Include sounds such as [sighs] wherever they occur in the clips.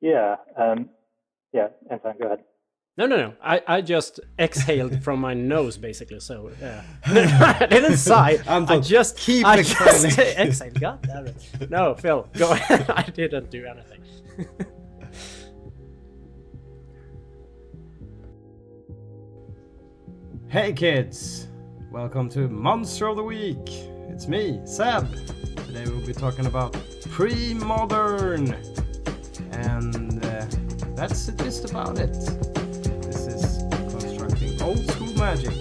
Yeah. Um, yeah, Anton, go ahead. No, no, no. I, I just exhaled from my nose, basically. So [laughs] yeah. I didn't sigh. [laughs] Anton, I just keep I exhaling. just [laughs] exhaled. God damn it. No, Phil, go ahead. I didn't do anything. Hey kids! Welcome to Monster of the Week. It's me, Seb. Today we'll be talking about pre-modern, and uh, that's just about it. This is constructing old school magic.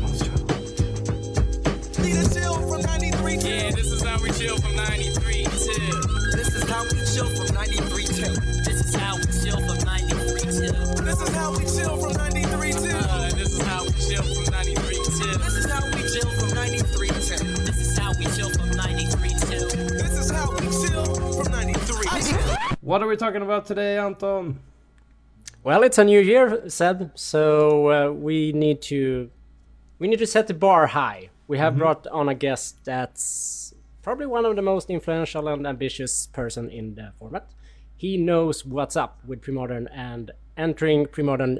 Monster of the Week. Need a chill from 93 Yeah, this is how we chill from 93 till. This is how we chill from 93 till. This is how we chill from 93 till. This is how we chill from 93 till. Uh, this is how we chill from 93 till. This is how we chill from 93 till. This is how we chill from 93 till. What are we talking about today, Anton? Well, it's a new year, Seb. So uh, we need to we need to set the bar high. We have brought on a guest that's probably one of the most influential and ambitious person in the format. He knows what's up with Premodern and entering Premodern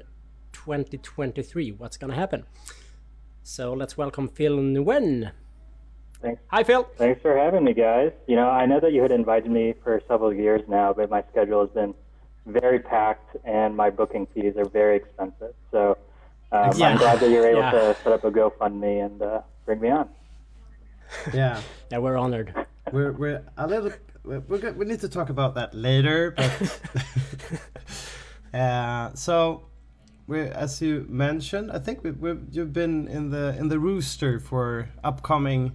2023. What's gonna happen? So let's welcome Phil Nguyen. Thanks. Hi, Phil. Thanks for having me, guys. You know, I know that you had invited me for several years now, but my schedule has been very packed and my booking fees are very expensive. So um, Yeah. I'm glad that you're able Yeah. to set up a GoFundMe and uh, bring me on. Yeah, [laughs] Yeah, we're honored. we're we're a little. We're, we're good. We need to talk about that later, but [laughs] [laughs] uh, so we, as you mentioned, I think we, we you've been in the in the rooster for upcoming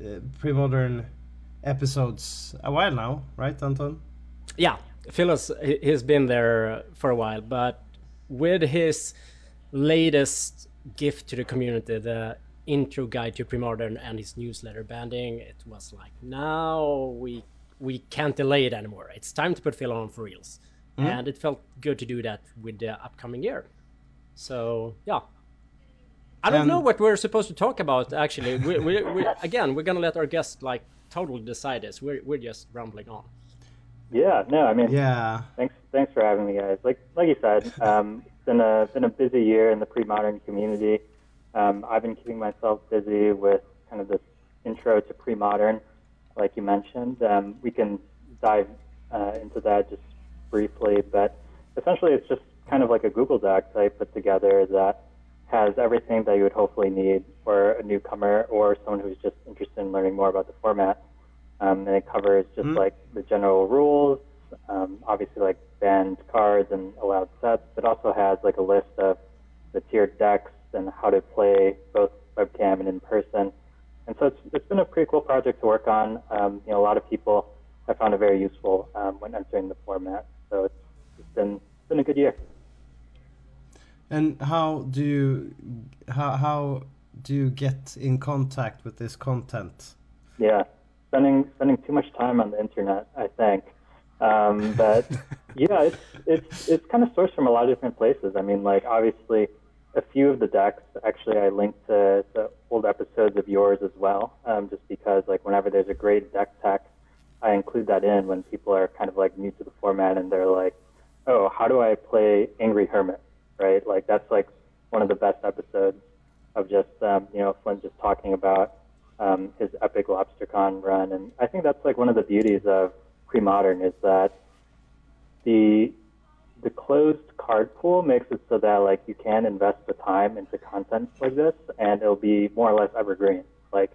uh, pre-modern episodes a while now, right, Anton? Yeah, Phyllis, he's been there for a while, but with his latest gift to the community, the intro guide to premodern and his newsletter banding, it was like now we we can't delay it anymore. It's time to put Phil on for reals, and it felt good to do that with the upcoming year. So yeah. I don't And- know what we're supposed to talk about. Actually, we, we, we, again, we're gonna let our guests like totally decide this. We're we're just rambling on. Yeah, no, I mean, Yeah, Thanks, thanks for having me, guys. Like, like you said, um, it's been a been a busy year in the pre-modern community. Um, I've been keeping myself busy with kind of this intro to pre-modern, like you mentioned. Um, we can dive uh, into that just briefly, but essentially, it's just kind of like a Google Doc that I put together that has everything that you would hopefully need for a newcomer or someone who's just interested in learning more about the format. Um, and it covers just like the general rules, um, obviously like banned cards and allowed sets. It also has like a list of the tiered decks and how to play both webcam and in person. And so it's, it's been a pretty cool project to work on. Um, you know, a lot of people have found it very useful um, when entering the format. So it's, it's been it's been a good year. And how do you how how do you get in contact with this content? Yeah, spending spending too much time on the internet, I think. Um, but [laughs] yeah, it's it's it's kind of sourced from a lot of different places. I mean, like obviously, a few of the decks actually I linked to, to old episodes of yours as well, um, just because like whenever there's a great deck tech, I include that in when people are kind of like new to the format and they're like, oh, how do I play Angry Hermit, right? Like that's like one of the best episodes of just um, you know Flint just talking about um, his epic LobsterCon run, and I think that's like one of the beauties of pre-modern is that the the closed card pool makes it so that like you can invest the time into content like this, and it'll be more or less evergreen. Like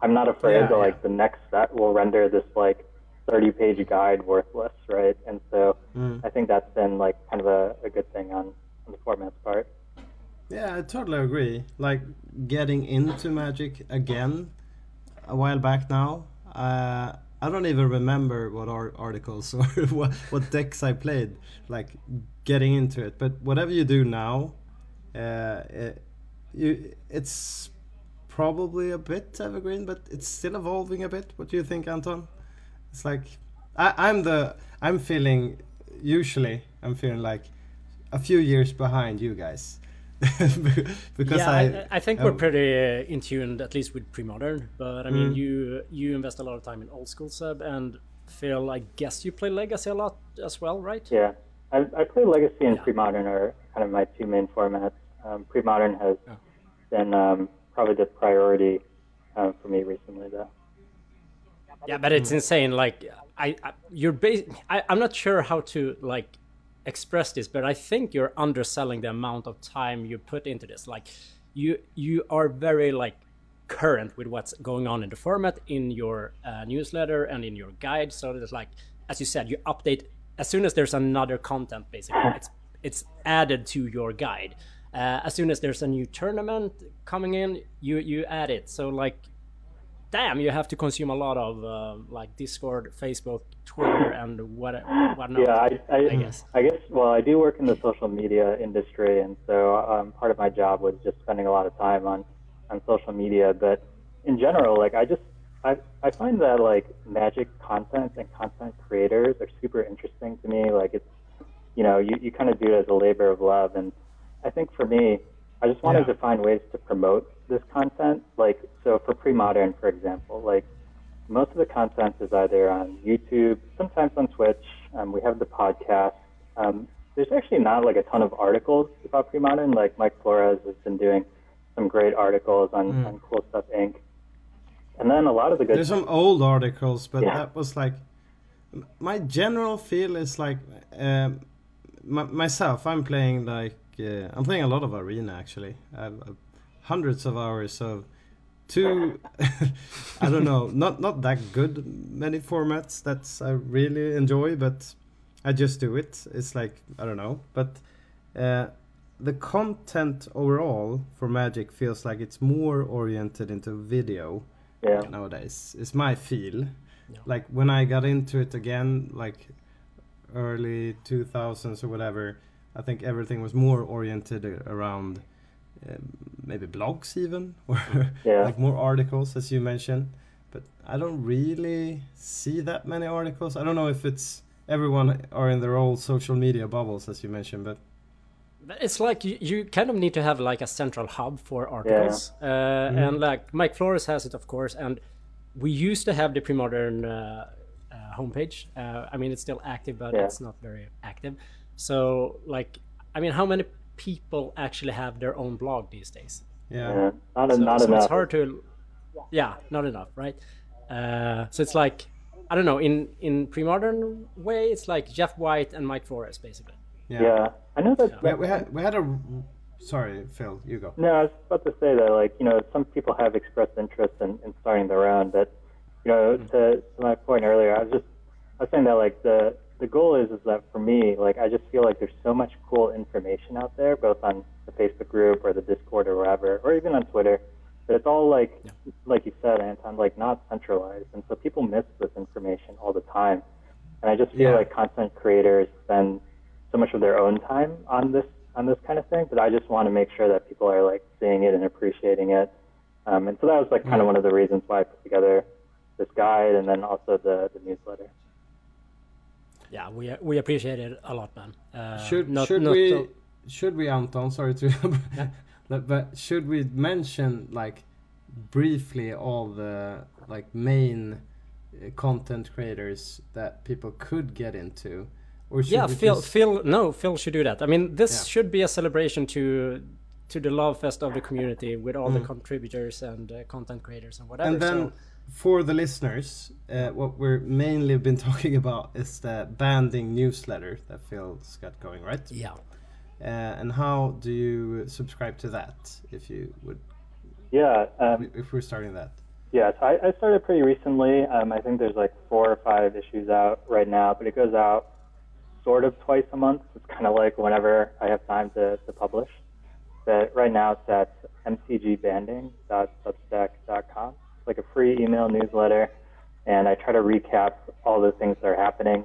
I'm not afraid Yeah, that yeah. like the next set will render this like 30 page guide worthless, right? And so I think that's been like kind of a, a good thing on, on the format's part. Yeah, I totally agree. Like getting into Magic again a while back now. Uh, I don't even remember what ar- articles [laughs] or what, what decks I played. Like getting into it, but whatever you do now, uh, it, you it's probably a bit evergreen, but it's still evolving a bit. What do you think, Anton? It's like I, I'm the I'm feeling usually I'm feeling like a few years behind you guys [laughs] because yeah, I, I, I think we're um, pretty uh, in tune, at least with pre-modern. But I mean, Mm. you you invest a lot of time in old school sub, and Phil, I guess you play Legacy a lot as well, right? Yeah, I, I play Legacy and Yeah. Pre-Modern are kind of my two main formats. Um, Pre-Modern has Yeah. been um, probably the priority um, for me recently, though. Yeah, but it's insane. Like, I, I you're bas- I, I'm not sure how to like express this, but I think you're underselling the amount of time you put into this. Like, you you are very like current with what's going on in the format in your uh, newsletter and in your guide. So there's like, as you said, you update as soon as there's another content. Basically, it's it's added to your guide. Uh, as soon as there's a new tournament coming in, you you add it. So like damn, you have to consume a lot of uh, like Discord, Facebook, Twitter, and what whatnot. Yeah, I, I, I guess. I guess. Well, I do work in the social media industry, and so um, part of my job was just spending a lot of time on on social media. But in general, like I just I I find that like magic content and content creators are super interesting to me. Like it's you know you you kind of do it as a labor of love, and I think for me, I just wanted Yeah. to find ways to promote this content. Like so for pre-modern, for example, like most of the content is either on YouTube, sometimes on Twitch. Um, we have the podcast. Um, there's actually not like a ton of articles about pre-modern. Like Mike Flores has been doing some great articles on, Mm. on Cool Stuff Inc. And then a lot of the good There's some old articles, but Yeah. that was like my general feel is like um, my, myself. I'm playing like uh, I'm playing a lot of arena actually. I have uh, hundreds of hours of two. [laughs] I don't know, not not that good many formats that's I really enjoy, but I just do it. It's like I don't know, but uh, the content overall for Magic feels like it's more oriented into video yeah, nowadays. It's my feel. Yeah. Like when I got into it again, like early 2000s or whatever, I think everything was more oriented around maybe blogs even, [laughs] or Yeah. like more articles as you mentioned. But I don't really see that many articles. I don't know if it's everyone are in their old social media bubbles as you mentioned, but But It's like you, you kind of need to have like a central hub for articles, uh, Mm-hmm. and like Mike Flores has it, of course. And we used to have the pre-modern uh, uh, homepage. Uh, I mean, it's still active, but Yeah. it's not very active. So, like, I mean, how many people actually have their own blog these days? yeah. yeah. not, so, not so enough. it's hard to yeah not enough right uh, so it's like i don't know in in pre-modern way it's like jeff white and mike flores basically yeah. yeah. I know that. We, we had we had a sorry Phil, you go. No, I was about to say that, like, you know, some people have expressed interest in, in starting their own, but, you know, to, to my point earlier, I was just, I was saying that, like, the, the goal is, is that for me, like, I just feel like there's so much cool information out there, both on the Facebook group or the Discord or wherever, or even on Twitter, but it's all, like, like you said, Anton, like, not centralized. And so people miss this information all the time. And I just feel Yeah. like content creators spend so much of their own time on this on this kind of thing, but I just want to make sure that people are like seeing it and appreciating it. Um, and so that was like kind of one of the reasons why I put together this guide and then also the, the newsletter. Yeah we we appreciate it a lot man uh, should not- should not we should we Anton sorry to [laughs] but, but should we mention like briefly all the like main content creators that people could get into or should yeah phil just- phil no phil should do that i mean this Yeah. should be a celebration to to the love fest of the community with all the Mm. contributors and uh, content creators and whatever and then so for the listeners uh, what we're mainly been [laughs] talking about is the banding newsletter that phil's got going right yeah uh, and how do you subscribe to that if you would Yeah, um, if we're starting that yeah. So I, I started pretty recently. Um, I think there's like four or five issues out right now, but it goes out sort of twice a month. It's kind of like whenever I have time to, to publish. But right now it's at mtgbanding.substack.com. Like a free email newsletter, and I try to recap all the things that are happening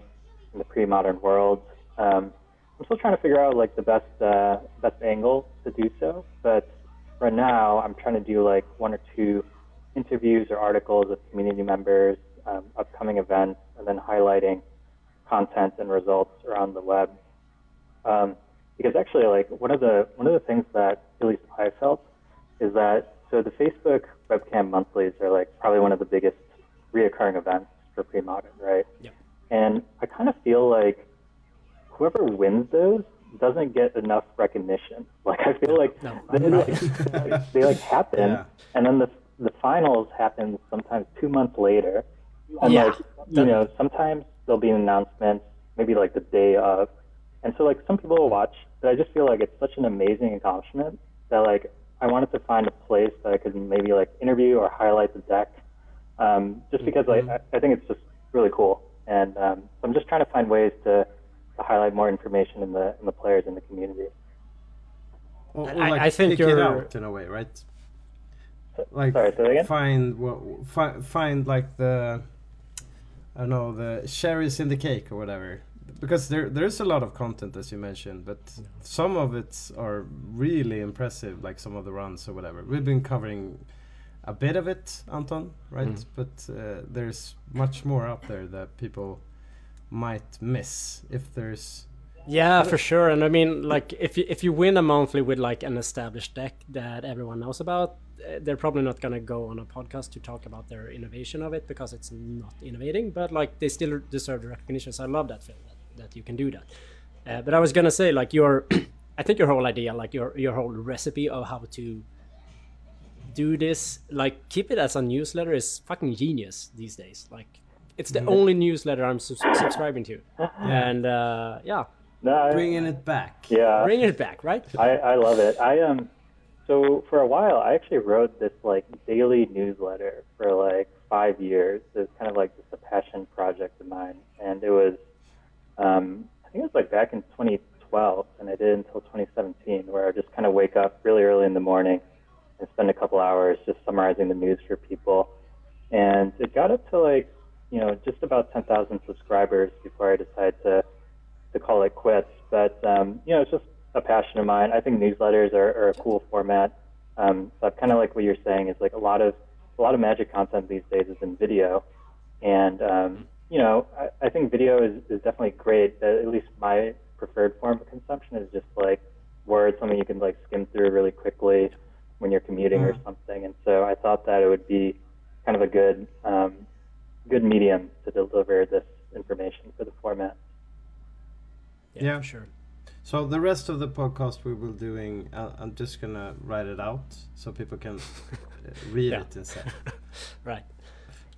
in the pre-modern world. Um, I'm still trying to figure out like the best uh, best angle to do so, but right now I'm trying to do like one or two interviews or articles with community members, um, upcoming events, and then highlighting content and results around the web. Um, because actually, like one of the one of the things that at least I felt is that so the Facebook webcam monthlies are like probably one of the biggest reoccurring events for for pre-modern, right? Yep. And I kind of feel like whoever wins those doesn't get enough recognition. [laughs] Like I feel like No. they, like, they like happen, Yeah. and then the the finals happen sometimes two months later, and Yeah. like you know sometimes there'll be an announcement maybe like the day of, and so like some people will watch, but I just feel like it's such an amazing accomplishment that like I wanted to find a place that I could maybe like interview or highlight the deck, um, just because like I, I think it's just really cool, and um, so I'm just trying to find ways to, to highlight more information in the in the players in the community. Or, or I- like I think you're- out in a way, right? Like Sorry, say that again? find what fi- find like the I don't know the cherries in the cake or whatever. Because there there's a lot of content as you mentioned, but some of it are really impressive, like some of the runs or whatever. We've been covering a bit of it, Anton, right? Mm. But uh, there's much more out there that people might miss if there's Yeah, for sure. And I mean, like, if you, if you win a monthly with like an established deck that everyone knows about, uh, they're probably not gonna go on a podcast to talk about their innovation of it because it's not innovating. But like, they still deserve the recognition. So I love that, Phil, that, that you can do that. Uh, but I was gonna say, like, your, [clears throat] I think your whole idea, like your your whole recipe of how to do this, like, keep it as a newsletter is fucking genius these days. Like, it's the only newsletter I'm sus- subscribing to, and uh, yeah, No, I- bringing it back. yeah, bringing it back, right? I, I love it. I um, so for a while, I actually wrote this like daily newsletter for like five years. It was kind of like just a passion project of mine, and it was, um, I think it was like back in 2012, and I did until 2017, where I just kind of wake up really early in the morning and spend a couple hours just summarizing the news for people, and it got up to like, you know, just about 10,000 subscribers before I decided to to call it quits. But um, you know, it's just a passion of mine. I think newsletters are, are a cool format. Um, so kind of like what you're saying is like a lot of a lot of magic content these days is in video, and um, you know, I, I think video is, is definitely great. Uh, At least my preferred form of consumption is just like words, something you can like skim through really quickly when you're commuting or something. And so I thought that it would be kind of a good um, good medium to deliver this information for the format. Yeah. for sure. So the rest of the podcast we will be doing, uh, I'm just gonna write it out so people can uh, read [laughs] Yeah. it instead. [laughs] Right.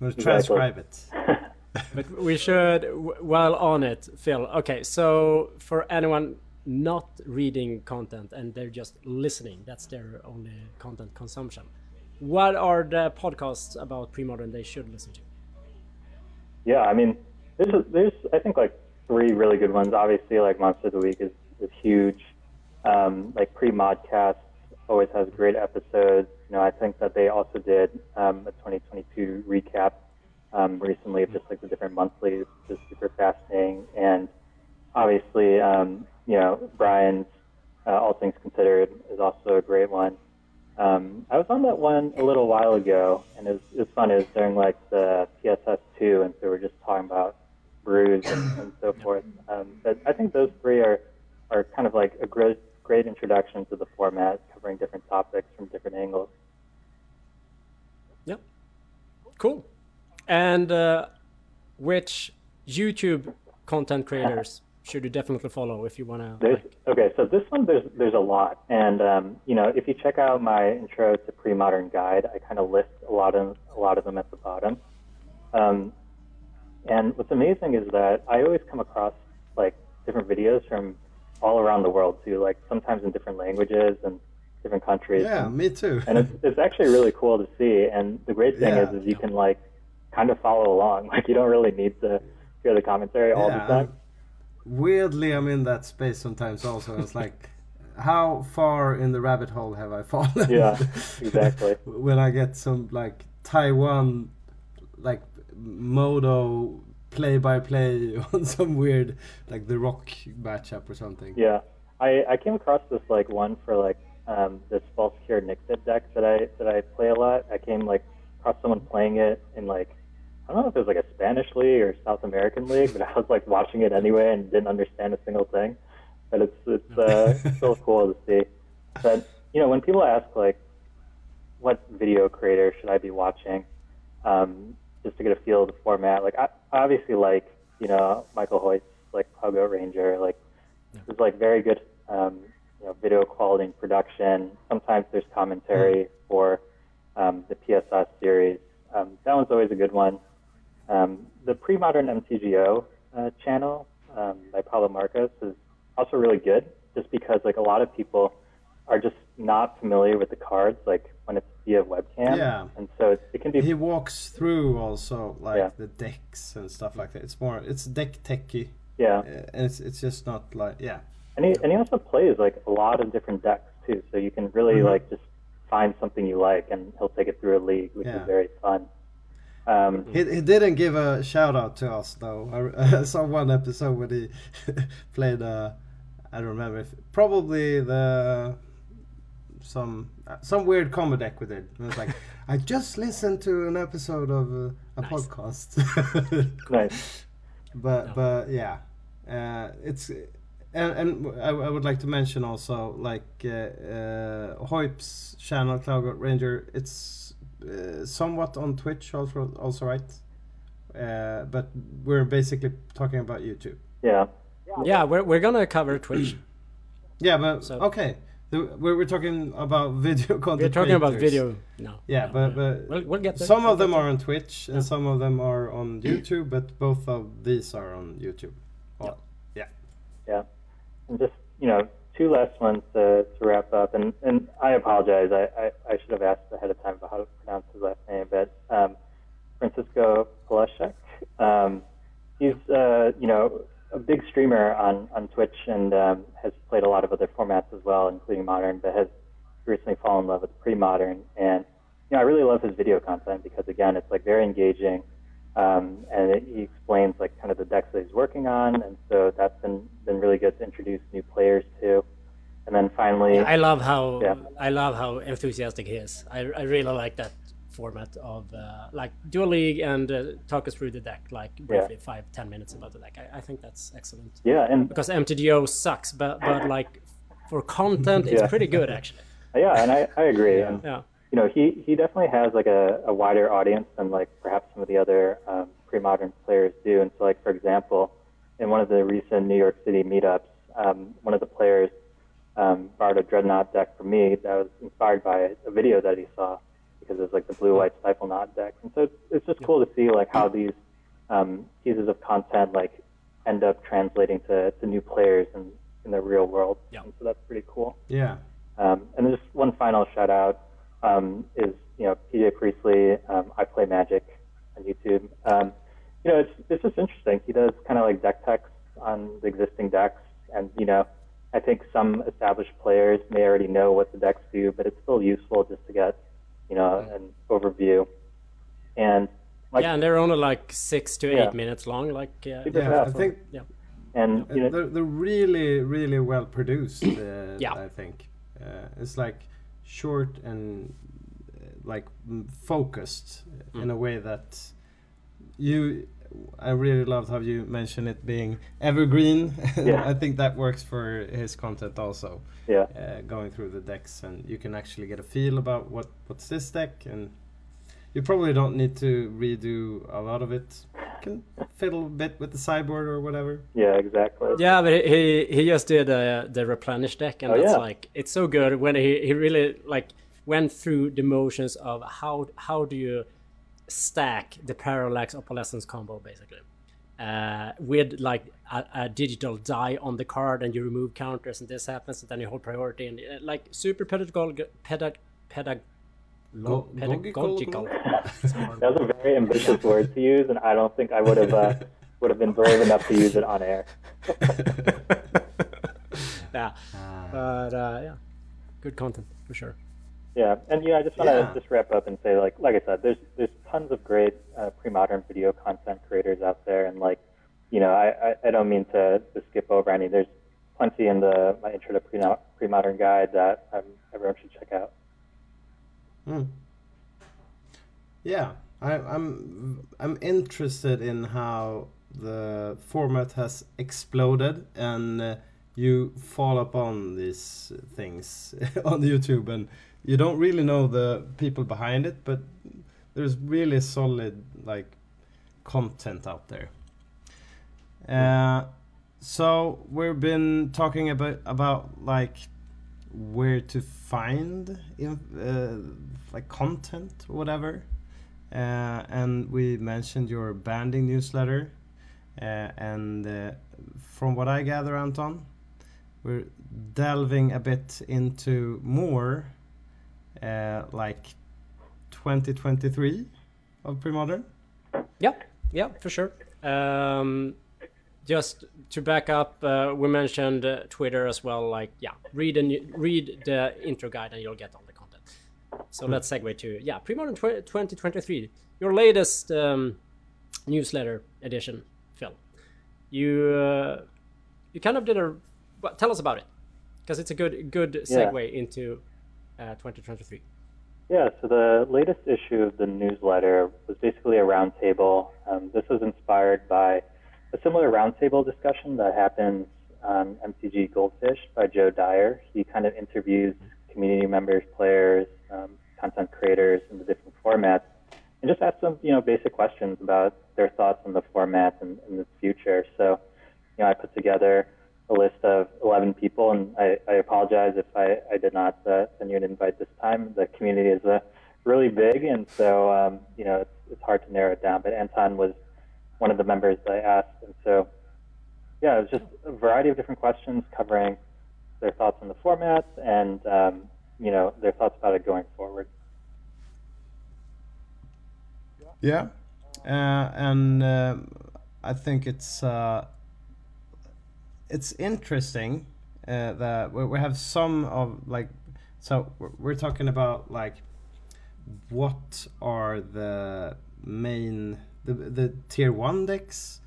I'm gonna Exactly. transcribe it. [laughs] But we should, while on it, Phil. Okay, so for anyone not reading content and they're just listening, that's their only content consumption. What are the podcasts about pre-modern they should listen to? Yeah, I mean, there's there's I think like three really good ones. Obviously, like Monster of the Week is is huge. Um, like pre Modcast always has great episodes. You know, I think that they also did um, a 2022 recap um, recently of just like the different monthlies, which is super fascinating. And obviously, um, you know, Brian's uh, All Things Considered is also a great one. Um, I was on that one a little while ago, and it was, it was fun. It was during like the PSS two, and so we're just talking about brews and, and so forth. Um, but I think those three are are kind of like a great great introduction to the format, covering different topics from different angles. Yep. Cool. And uh, which YouTube content creators should you definitely follow if you want to? There's, okay, so this one there's there's a lot, and um, you know if you check out my intro to pre-modern guide, I kind of list a lot of a lot of them at the bottom. Um, and what's amazing is that I always come across like different videos from all around the world too, like sometimes in different languages and different countries. Yeah, and, me too. and it's it's actually really cool to see. And the great thing Yeah. is, is you can like kind of follow along. [laughs] Like you don't really need to hear the commentary all the Yeah, time. Weirdly, I'm in that space sometimes also. It's [laughs] like, how far in the rabbit hole have I fallen? Yeah, [laughs] exactly. when I get some like Taiwan, like modo play by play on some weird like the rock matchup or something. Yeah, I, I came across this like one for like um, this false cure Nixit deck that I that I play a lot. I came like across someone playing it in like I don't know if it was like a Spanish league or South American league, but I was like watching it anyway and didn't understand a single thing. But it's it's uh, [laughs] still cool to see. But you know, when people ask like, what video creator should I be watching? Um, just to get a feel of the format. Like I obviously like you know Michael Hoyt's like Goat Ranger. Like there's like very good um, you know video quality and production. Sometimes there's commentary for um, the PSS series. Um, that one's always a good one. Um, the pre-modern MTGO uh, channel um, by Paulo Marcos is also really good, just because like a lot of people are just not familiar with the cards, like when it's via webcam. Yeah. And so it, it can be He walks through also like Yeah. the decks and stuff like that. It's more it's deck techy, yeah. uh, and it's it's just not like yeah. And he and he also plays like a lot of different decks too, so you can really Mhm. like just find something you like, and he'll take it through a league, which Yeah. is very fun. Um, He, he didn't give a shout out to us though. I, [laughs] I saw one episode where he [laughs] played uh I don't remember if probably the some uh, some weird combo deck with it. And it's like [laughs] I just listened to an episode of uh, a Nice. podcast. nice. but Yeah. but yeah, uh, it's and, and I, I would like to mention also like uh, uh, Hoyt's channel Cloud Ranger. It's uh, somewhat on Twitch also also right, uh, but we're basically talking about YouTube. Yeah. Yeah, we're we're gonna cover Twitch. [clears throat] Yeah, but So- okay, we're we're talking about [laughs] video content. We're talking about video now. Yeah, but but we'll, we'll get there. some of them are on Twitch and Yeah. some of them are on [clears throat] YouTube, but both of these are on YouTube. Oh, yeah. Yeah. And just, you know, two last ones to, to wrap up. And, and I apologize. I, I, I should have asked ahead of time about how to pronounce his last name. But um, Francisco Polashek, um, he's, uh, you know, a big streamer on, on Twitch and um, has played a lot of other formats as well, including modern, but has recently fallen in love with pre-modern. And, you know, I really love his video content because, again, it's like very engaging. Um, and it, he explains like kind of the decks that he's working on, and so that's been been really good to introduce new players to. And then finally, I love how Yeah. I love how enthusiastic he is. I, I really like that format of uh, like dual league and uh, talk us through the deck like briefly five ten minutes about the deck. I, I think that's excellent yeah, and because MTGO sucks, but but like for content it's Yeah. pretty good actually. yeah, and I, I agree. And Yeah. You know, he he definitely has like a, a wider audience than like perhaps some of the other um, pre-modern players do. And so, like for example, in one of the recent New York City meetups, um, one of the players um, borrowed a Dreadnought deck from me that was inspired by a video that he saw because it was like the blue-white Stiflenought deck. And so it's, it's just cool to see like how these um, pieces of content like end up translating to, to new players in, in the real world. Yeah. And so that's pretty cool. Yeah. Um, and just one final shout out um, is you know PJ Priestley. Um, I play Magic on YouTube. Um, you know, it's it's just interesting. He does kind of like deck techs on the existing decks, and you know, I think some established players may already know what the decks do, but it's still useful just to get you know an overview. And like, yeah, and they're only like six to eight minutes long. Like uh, Super Yeah, I think yeah, and you know, they're, they're really, really well produced. Uh, Yeah. I think uh, it's like short and uh, like mm, focused in a way that you. I really loved how you mentioned it being evergreen. [laughs] Yeah. I think that works for his content also. yeah. Uh, going through the decks, and you can actually get a feel about what what's this deck, and you probably don't need to redo a lot of it. You can fiddle a bit with the sideboard or whatever. Yeah, exactly. yeah, but he he just did uh, the replenish deck, and Oh, that's yeah. like it's so good when he he really like went through the motions of how how do you stack the parallax opalescence combo basically uh, with like a, a digital die on the card and you remove counters and this happens and then you hold priority and uh, like super pedagogical pedag pedag Go- pedagogical [laughs] [laughs] That was a very ambitious word to use, and I don't think I would have uh, [laughs] would have been brave enough to use it on air. yeah but uh, yeah good content for sure Yeah, and you know, I just want to Yeah. just wrap up and say, like, like I said, there's there's tons of great uh, pre-modern video content creators out there, and like, you know, I, I, I don't mean to, to skip over any. There's plenty in the my intro to pre pre-modern guide that um, everyone should check out. Mm. Yeah, I, I'm I'm interested in how the format has exploded, and uh, you fall upon these things [laughs] on YouTube, and you don't really know the people behind it, but there's really solid like content out there. Uh, so we've been talking about about like where to find in, uh, like content or whatever, uh, and we mentioned your banding newsletter, uh, and uh, from what I gather, Anton, we're delving a bit into more uh, like 2023 of pre-modern. Yeah, yeah, for sure. Um, just to back up, uh, we mentioned uh, Twitter as well. Like, yeah, read and read the intro guide, and you'll get all the content. So let's segue to yeah, pre-modern tw- 2023, your latest um, newsletter edition, Phil. You uh, you kind of did a well, tell us about it because it's a good good Yeah. segue into uh, 2023. Yeah, so the latest issue of the newsletter was basically a roundtable. Um, this was inspired by a similar roundtable discussion that happens on MTG Goldfish by Joe Dyer. He kind of interviews community members, players, um, content creators in the different formats, and just asks them, you know, basic questions about their thoughts on the format and, and the future. So, you know, I put together a list of 11 people, and I, I apologize if I, I did not uh, send you an invite this time. The community is uh, really big, and so um, you know it's, it's hard to narrow it down. But Anton was one of the members I asked, and so yeah, it was just a variety of different questions covering their thoughts on the format and um, you know their thoughts about it going forward. Yeah, uh, and um I think it's uh, it's interesting uh, that we, have some of like so we're talking about like what are the main the the tier one decks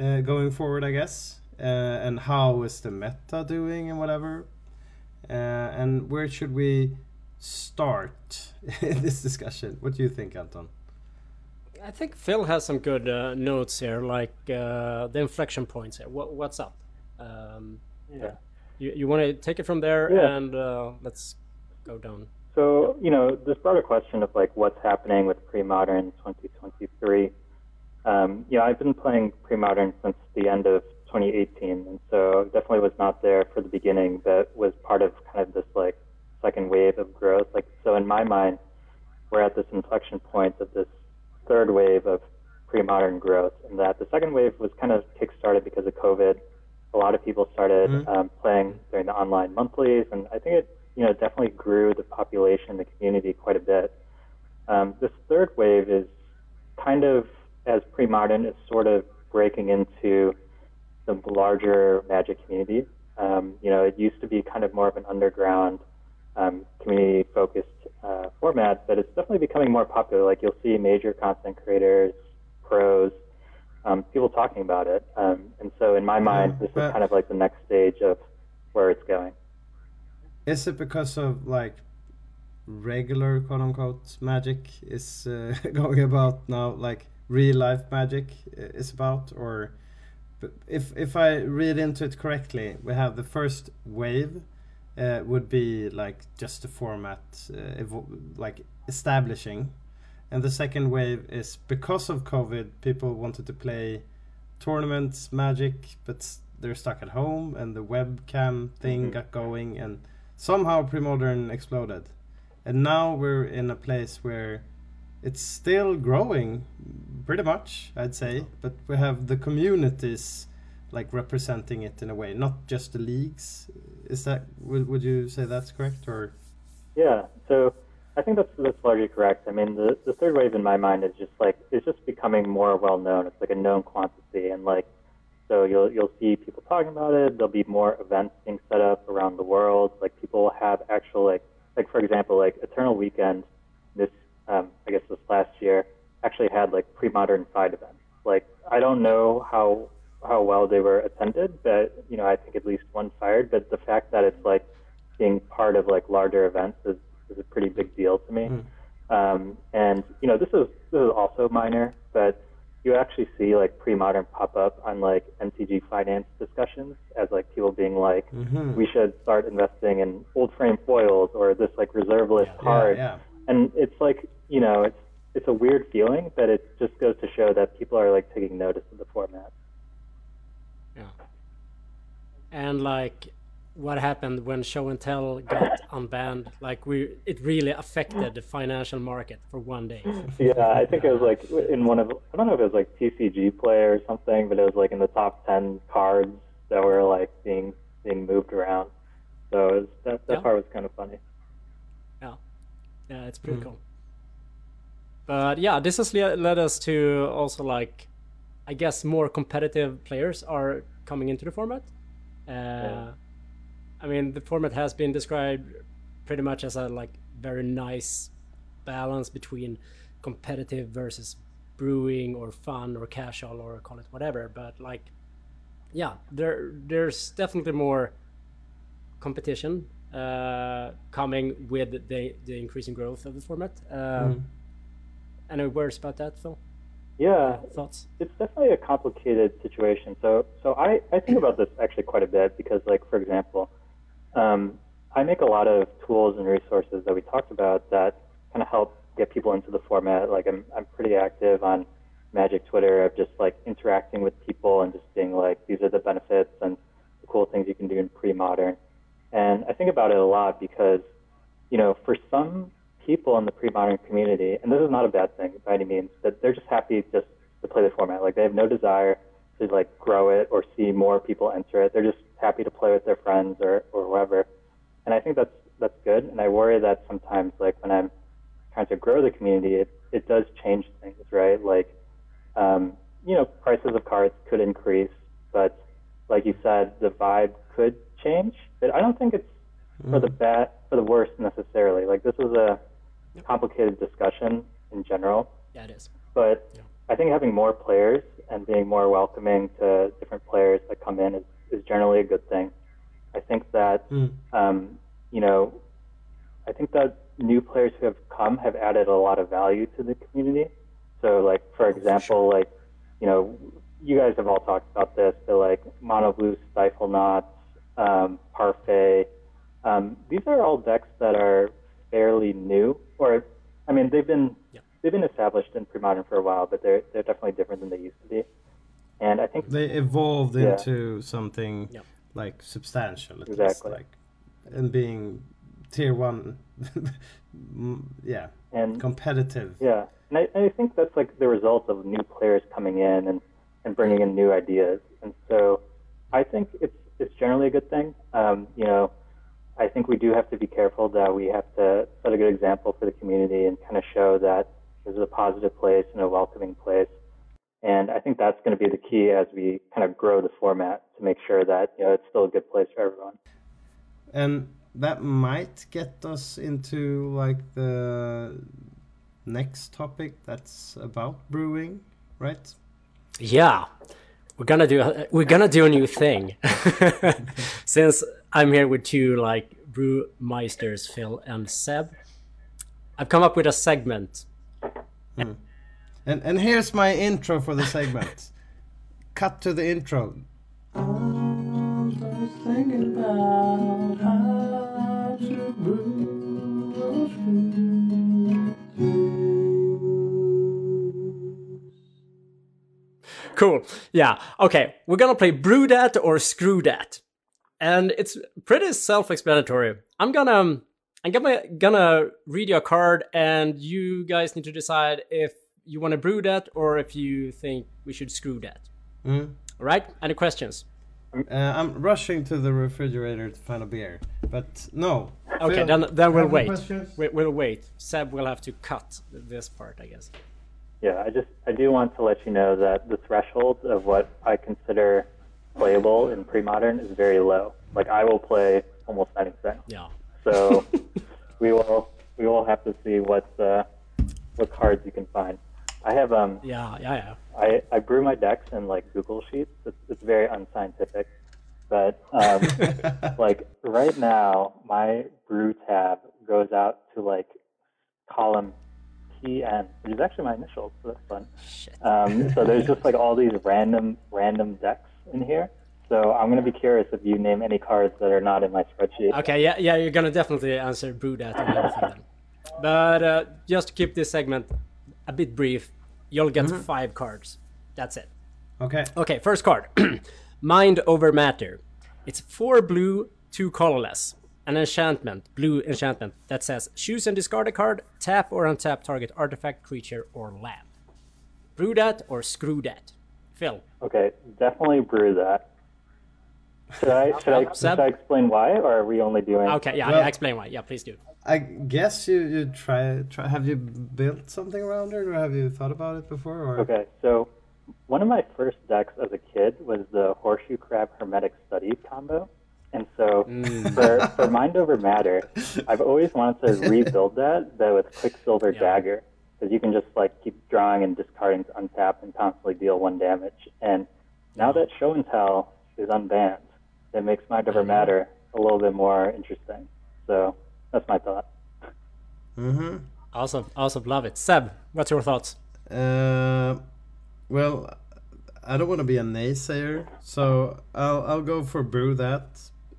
uh, going forward, I guess, uh, and how is the meta doing and whatever, uh, and where should we start [laughs] in this discussion? What do you think, Anton? I think Phil has some good uh, notes here, like uh, the inflection points here. What, what's up? Um, Yeah. you you want to take it from there, Yeah. and uh, let's go down. So, you know, this broader question of like what's happening with pre-modern 2023. Um, you know, I've been playing pre-modern since the end of 2018, and so definitely was not there for the beginning, but was part of kind of this like second wave of growth. Like, so in my mind, we're at this inflection point of this third wave of pre-modern growth, and that the second wave was kind of kickstarted because of COVID. A lot of people started um, playing during the online monthlies, and I think it, you know, definitely grew the population, the community quite a bit. Um, this third wave is kind of as pre-modern is sort of breaking into the larger Magic community. Um, you know, it used to be kind of more of an underground, um, community-focused uh, format, but it's definitely becoming more popular. Like you'll see major content creators, pros, um, people talking about it. Um, and so, in my mind, this is kind of like the next stage of where it's going. Is it because of like regular quote unquote magic is uh, [laughs] going about now, like real life magic is about, or if if I read into it correctly, we have the first wave uh, would be like just the format uh, like establishing, and the second wave is because of COVID, people wanted to play tournaments, magic, but they're stuck at home, and the webcam thing Mhm. got going, and somehow pre-modern exploded, and now we're in a place where it's still growing, pretty much, I'd say, but we have the communities like representing it in a way, not just the leagues. Is that would, would you say that's correct or? Yeah, so I think that's that's largely correct. I mean, the the third wave in my mind is just like it's just becoming more well known. It's like a known quantity, and like so you'll you'll see people talking about it. There'll be more events being set up around the world. Like people will have actual like like for example like Eternal Weekend. Um, I guess this last year actually had like pre-modern side events. Like I don't know how how well they were attended, but you know I think at least one fired. But the fact that it's like being part of like larger events is, is a pretty big deal to me. Um, and you know, this is this is also minor, but you actually see like pre-modern pop up on like MTG finance discussions as like people being like, Mm-hmm. we should start investing in old frame foils or this like reserve list Yeah, card. yeah. And it's like you know, it's it's a weird feeling, but it just goes to show that people are like taking notice of the format. Yeah. And like what happened when show and tell got [laughs] unbanned like we it really affected the financial market for one day Yeah, I think it was like in one of I don't know if it was like TCG Play or something, but it was like in the top ten cards that were like being being moved around. So it was, that that Yeah. part was kind of funny. Yeah yeah it's pretty cool. But yeah this has le- led us to also like i guess more competitive players are coming into the format. Uh, i mean the format has been described pretty much as a like very nice balance between competitive versus brewing or fun or casual or call it whatever. But like yeah there there's definitely more competition coming with the the increasing growth of the format. Um, Any words about that, Phil? Yeah, Thoughts? it's definitely a complicated situation. So, so I, I think about this actually quite a bit because, like, for example, um, I make a lot of tools and resources that we talked about that kind of help get people into the format. Like, I'm, I'm pretty active on Magic Twitter of just like interacting with people and just being like, these are the benefits and the cool things you can do in pre-modern. And I think about it a lot because, you know, for some people in the pre-modern community, and this is not a bad thing by any means, that they're just happy just to play the format. Like they have no desire to like grow it or see more people enter it. They're just happy to play with their friends or, or whoever. And I think that's that's good. And I worry that sometimes like when I'm trying to grow the community, it, it does change things, right? Like um, you know, prices of cards could increase, but like you said, the vibe could change. But I don't think it's for the bad, for the worst necessarily. Like this is a complicated discussion in general, Yeah, it is. but I think having more players and being more welcoming to different players that come in is, is generally a good thing. I think that um, you know, I think that new players who have come have added a lot of value to the community. So, like for example, like you know, you guys have all talked about this, but like Mono Blue, Stiflenoughts, um, Parfait. Um, these are all decks that are fairly new, or I mean, they've been Yeah. they've been established in pre-modern for a while, but they're they're definitely different than they used to be. And I think They evolved Yeah. into something Yeah. like substantial, at least, Exactly. like and being tier one. [laughs] yeah, and competitive. Yeah, and I, and I think that's like the result of new players coming in and, and bringing in new ideas. And so I think it's it's generally a good thing. Um, you know, I think we do have to be careful that we have to set a good example for the community and kind of show that this is a positive place and a welcoming place. And I think that's going to be the key as we kind of grow the format to make sure that you know it's still a good place for everyone. And that might get us into like the next topic that's about brewing, right? Yeah, we're gonna do a, we're gonna do a new thing. [laughs] Since I'm here with two like brew meisters, Phil and Seb, I've come up with a segment. Hmm. And and here's my intro for the segment. Cut to the intro. Cool. Yeah. Okay. We're gonna play brew that or screw that, and it's pretty self-explanatory. I'm gonna I'm gonna gonna read you a card, and you guys need to decide if you want to brew that or if you think we should screw that. Mm. All right. Any questions? Uh, I'm rushing to the refrigerator to find a beer, but no. Okay, Phil, then then we'll wait. We, we'll wait. Seb will have to cut this part, I guess. Yeah, I just I do want to let you know that the threshold of what I consider playable in pre-modern is very low. Like I will play almost anything. Yeah. So [laughs] we will we will have to see what uh, what cards you can find. I have um Yeah. Yeah. Yeah. I, I brew my decks in like Google Sheets. It's, it's very unscientific, but um, [laughs] like right now my brew tab goes out to like column PN, which is actually my initials. So that's fun. Um, so there's just like all these random random decks in here. So I'm gonna be curious if you name any cards that are not in my spreadsheet. Okay. Yeah. Yeah. You're gonna definitely answer brew that and everything. But uh, just to keep this segment a bit brief, You'll get five cards. That's it. Okay. Okay, first card. [clears throat] Mind over matter. It's four blue, two colorless. An enchantment, blue enchantment that says choose and discard a card, tap or untap target artifact, creature, or land. Brew that or screw that. Phil. Okay, definitely brew that. Should I should I, should I explain why, or are we only doing? Okay, yeah, Well- yeah, explain why. Yeah, please do. I guess you you try try. Have you built something around it, or have you thought about it before? Or Okay, so one of my first decks as a kid was the Horseshoe Crab Hermetic Study combo. And so for, for Mind Over Matter, I've always wanted to [laughs] rebuild that, but with Quicksilver Yeah. Dagger. Because you can just like keep drawing and discarding to untap and constantly deal one damage. And now that Show and Tell is unbanned, it makes Mind Over Matter a little bit more interesting. So that's my thought. Mm-hmm. Awesome, awesome, love it. Seb, what's your thoughts? Uh, well, I don't want to be a naysayer, so I'll I'll go for brew that.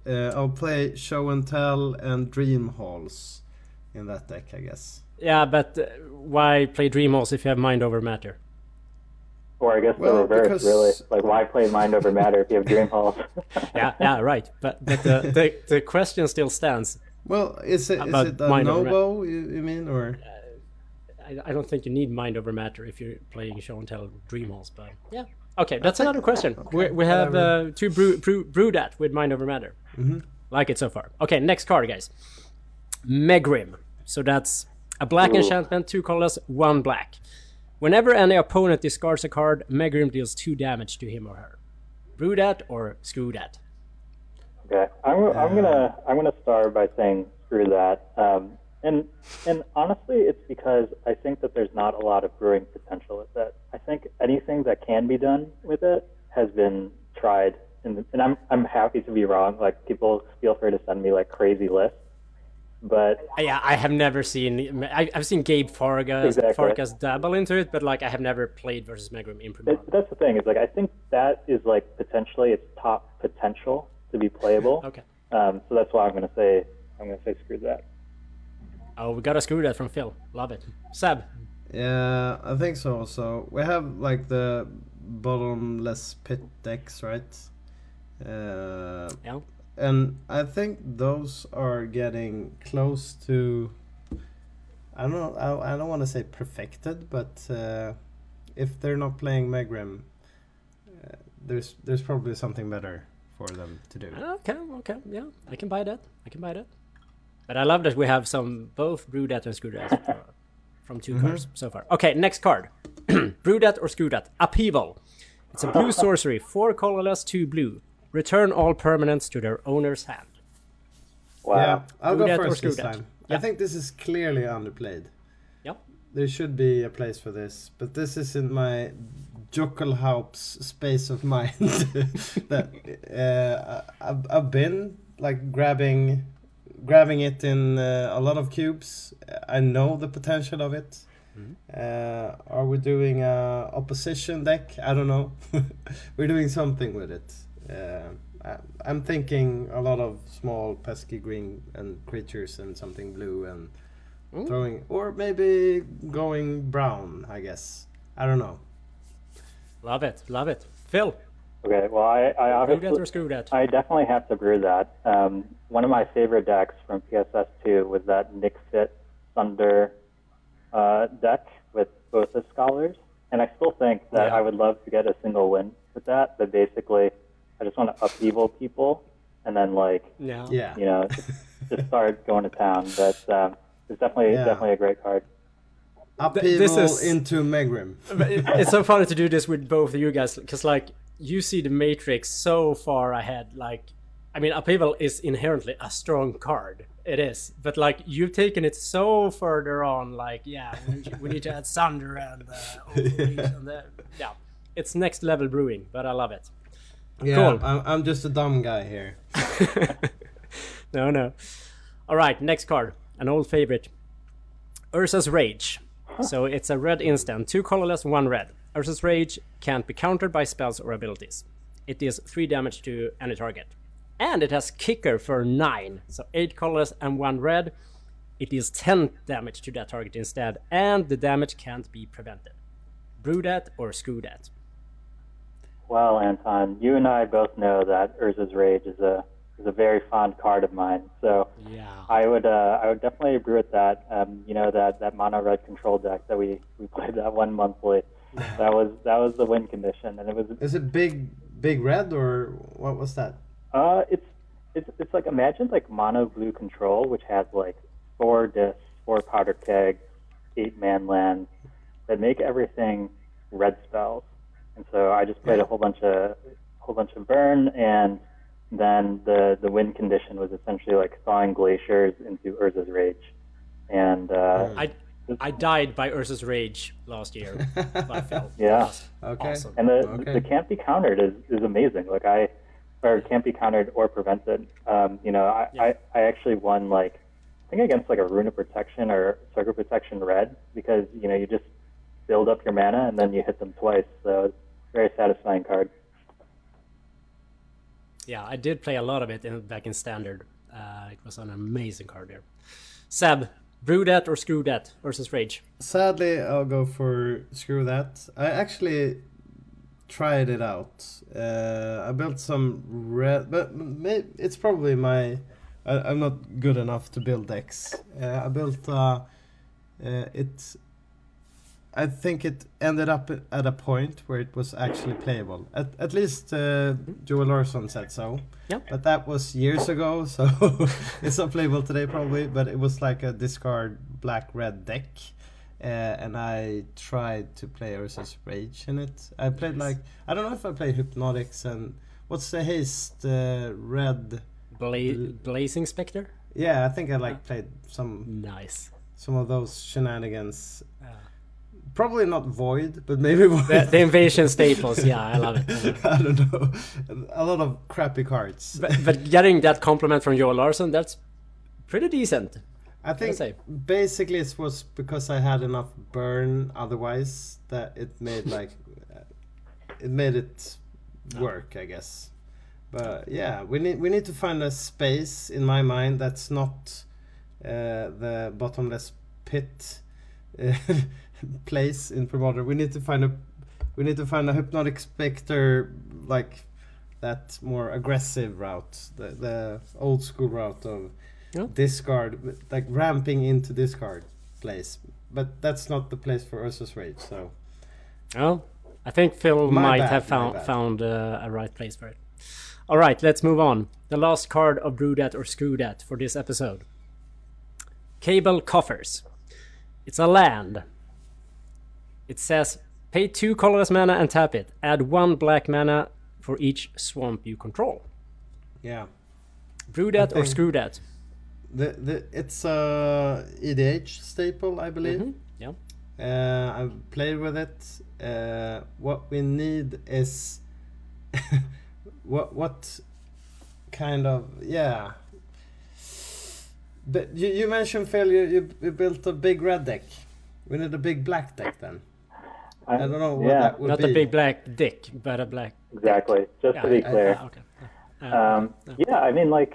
Uh, I'll play show and tell and dream halls in that deck, I guess. Yeah, but uh, why play Dream Halls if you have Mind over Matter? Or I guess Well, the reverse, because- really. Like, why play Mind Over Matter if you have Dream Halls? [laughs] Yeah, yeah, right. But but the the, the question still stands. Well, is it is About it a mind novo? You, you mean or? I, I don't think you need mind over matter if you're playing show and tell dream halls, but yeah. Okay, that's another question. we, we have uh, two brew, brew, brew that with mind over matter. Mm-hmm. Like it so far. Okay, next card, guys. Megrim. So that's a black Ooh. enchantment, two colors, one black. Whenever any opponent discards a card, Megrim deals two damage to him or her. Brew that or screw that. Okay, I'm, I'm gonna I'm gonna start by saying screw that. Um, and and honestly, it's because I think that there's not a lot of brewing potential with it. I think anything that can be done with it has been tried, and and I'm I'm happy to be wrong. Like people feel free to send me like crazy lists, but Yeah, I have never seen. I, I've seen Gabe Fargas, Exactly. Farkas dabble into it, but like I have never played versus Megrim in Premier. that's the thing. Is like I think that is like potentially its top potential to be playable. [laughs] Okay. Um, so that's why I'm gonna say I'm gonna say screw that. Oh, we got a screw that from Phil. Love it. Seb. Yeah, I think so. So we have like the bottomless pit decks, right? Uh, Yeah. and I think those are getting close to. I don't know. I, I don't want to say perfected, but uh, if they're not playing Megrim, uh, there's there's probably something better for them to do. Okay, okay, yeah, I can buy that. I can buy that. But I love that we have some both brew that and screw that uh, from 2 cards so far. Okay, next card. [clears throat] brew that or screw that. Upheaval. It's a blue sorcery, four colorless, two blue. Return all permanents to their owner's hand. Wow. Yeah, I'll Do go that first this time. Yeah. I think this is clearly underplayed. Yep. There should be a place for this, but this is in my Jockelhaupt's space of mind. [laughs] that uh, I've, I've been like grabbing, grabbing it in uh, a lot of cubes. I know the potential of it. Uh, are we doing a opposition deck? I don't know. [laughs] We're doing something with it. Uh, I, I'm thinking a lot of small pesky green and creatures and something blue and throwing, or maybe going brown. I guess. I don't know. Love it, love it. Phil, Okay. Well, I, I brew that obviously or screw that? I definitely have to brew that. Um, one of my favorite decks from PSS2 was that Nick Fit Thunder uh, deck with both the scholars, and I still think that Yeah. I would love to get a single win with that. But basically, I just want to upheaval people, and then like Yeah. Yeah. you know just, just start going to town. But um, it's definitely Yeah. definitely a great card. Upheaval this is- into Megrim. It's so funny to do this with both of you guys because like you see the matrix so far ahead like i mean upheaval is inherently a strong card it is but like you've taken it so further on like yeah we need, we need to add sunder and uh, overreach and the, [laughs] yeah it's next level brewing but i love it Yeah, Cool. I'm, I'm just a dumb guy here. [laughs] no no. All right next card. An old favorite. Urza's rage. So it's a red instant. Two colorless one red. Urza's rage can't be countered by spells or abilities. It deals three damage to any target. And it has kicker for nine. So eight colorless and one red. It deals 10 damage to that target instead and the damage can't be prevented. Brew that or screw that? Well, Anton, you and I both know that Urza's Rage is a is a very fond card of mine. So Yeah. I would uh, I would definitely agree with that. Um, you know that that mono red control deck that we, we played that one monthly. That was that was the win condition, and it was Is it big big red or what was that? uh it's it's it's like imagine like mono blue control, which has like four discs, four powder kegs, eight man lands that make everything red spells. And so I just played a whole bunch of whole bunch of burn, and then the the win condition was essentially like thawing glaciers into Urza's Rage, and uh, I I died by Urza's Rage last year. [laughs] by Phil. Yeah. Okay. Awesome. and the Okay. the can't be countered is, is amazing. Like I, or can't be countered or prevented. Um, you know, I, I, I actually won like I think against like a rune of protection or circle protection red because you know you just build up your mana and then you hit them twice. So it's a very satisfying card. Yeah, I did play a lot of it in, back in standard. Uh, it was an amazing card there. Seb, brew that or screw that Urza's Rage. Sadly, I'll go for screw that. I actually tried it out. Uh, I built some red, but it's probably my. I, I'm not good enough to build decks. Uh, I built. Uh, uh, it. I think it ended up at a point where it was actually playable. At at least uh, Joel Larson said so. Yeah. But that was years ago, [laughs] so it's not playable today probably. But it was like a discard black red deck, uh, and I tried to play Urza's Rage in it. I played like I don't know if I played Hypnotics and what's the haste uh, red. Bla- Blazing Specter? Yeah, I think I like played some Nice. some of those shenanigans. Yeah. Probably not Void, but maybe [laughs] Void. The, the invasion staples, yeah, I love it. I love it. I don't know. A lot of crappy cards. But, but getting that compliment from Joel Larson, that's pretty decent. I think say. basically it was because I had enough burn otherwise that it made [laughs] like uh, it made it work, I guess. But yeah, we need we need to find a space in my mind that's not uh, the bottomless pit [laughs] [laughs] place in Premodern. We need to find a we need to find a hypnotic specter like that more aggressive route, the the old school route of Yeah. discard, like ramping into discard place. But that's not the place for Urza's Rage. So Well, I think Phil My might bad, have found found uh, a right place for it. All right, let's move on. The last card of Brew That or Screw That for this episode. Cabal Coffers. It's a land. It says pay two colorless mana and tap it. Add one black mana for each swamp you control. yeah, Brew that or screw that. the the it's a EDH staple, I believe. Mhm, Yeah. Uh, I've played with it. Uh, what we need is [laughs] what what kind of yeah. But you, you mentioned Phil, you, you, you built a big red deck. We need a big black deck then. I don't know what yeah, that would Not be. a big black dick, but a black. exactly. Just Yeah, to be clear. I- okay. Uh, Um, yeah, I mean, like,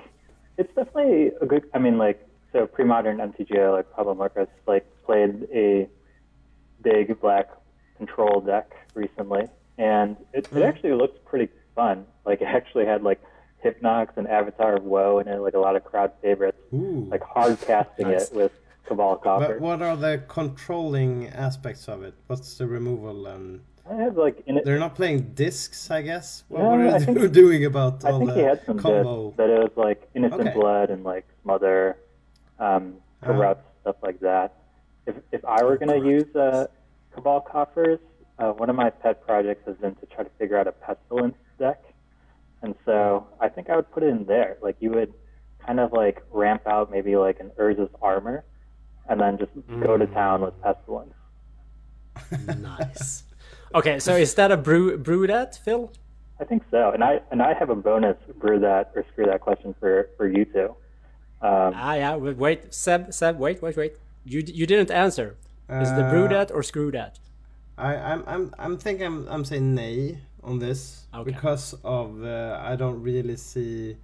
it's definitely a good. I mean, like, so pre-modern MTGO, like Pablo Marcos, like played a big black control deck recently, and it, Mm-hmm. it actually looks pretty fun. Like, it actually had like Hypnox and Avatar of Woe, and it like a lot of crowd favorites. Ooh. Like hard casting [laughs] Nice. it with Cabal Coffers. But what are the controlling aspects of it? What's the removal and I have like it. they're not playing discs, I guess. What, No, what I are [laughs] think- they doing about I think he had some combo? discs, but it was like Innocent Okay. Blood and like Smother, um, Uh-huh. Corrupt, stuff like that. If if I were gonna use uh, Cabal Coffers, uh, one of my pet projects has been to try to figure out a Pestilence deck, and so I think I would put it in there. Like you would kind of like ramp out maybe like an Urza's armor, and then just go to town with Pestilence. nice. [laughs] Okay, so is that a brew brew that, Phil? I think so, and I and I have a bonus brew that or screw that question for for you two. Um, Ah, yeah. Wait, wait, Seb, Seb, wait, wait, wait. You you didn't answer. Is the brew Uh, that or screw that? I, I'm I'm I'm thinking I'm I'm saying nay on this Okay. because of uh, I don't really see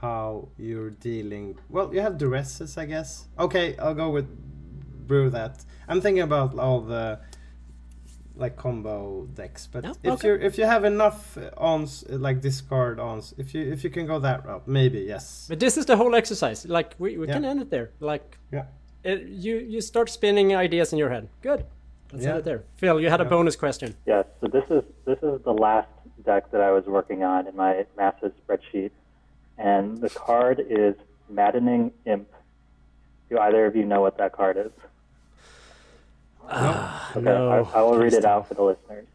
how you're dealing. Well, you have duresses, I guess. Okay, I'll go with brew that. I'm thinking about all the like combo decks, but Yeah, if okay. you if you have enough uh, ons uh, like discard ons, if you if you can go that route, maybe yes. But this is the whole exercise. Like we, we Yeah. can end it there. Like Yeah. it, you you start spinning ideas in your head. Good. Let's Yeah. end it there. Phil, you had a bonus question. Yes. So this is this is the last deck that I was working on in my massive spreadsheet, and the card is Maddening Imp. Do either of you know what that card is? Ah, okay, no, I, I will read it out for the listeners.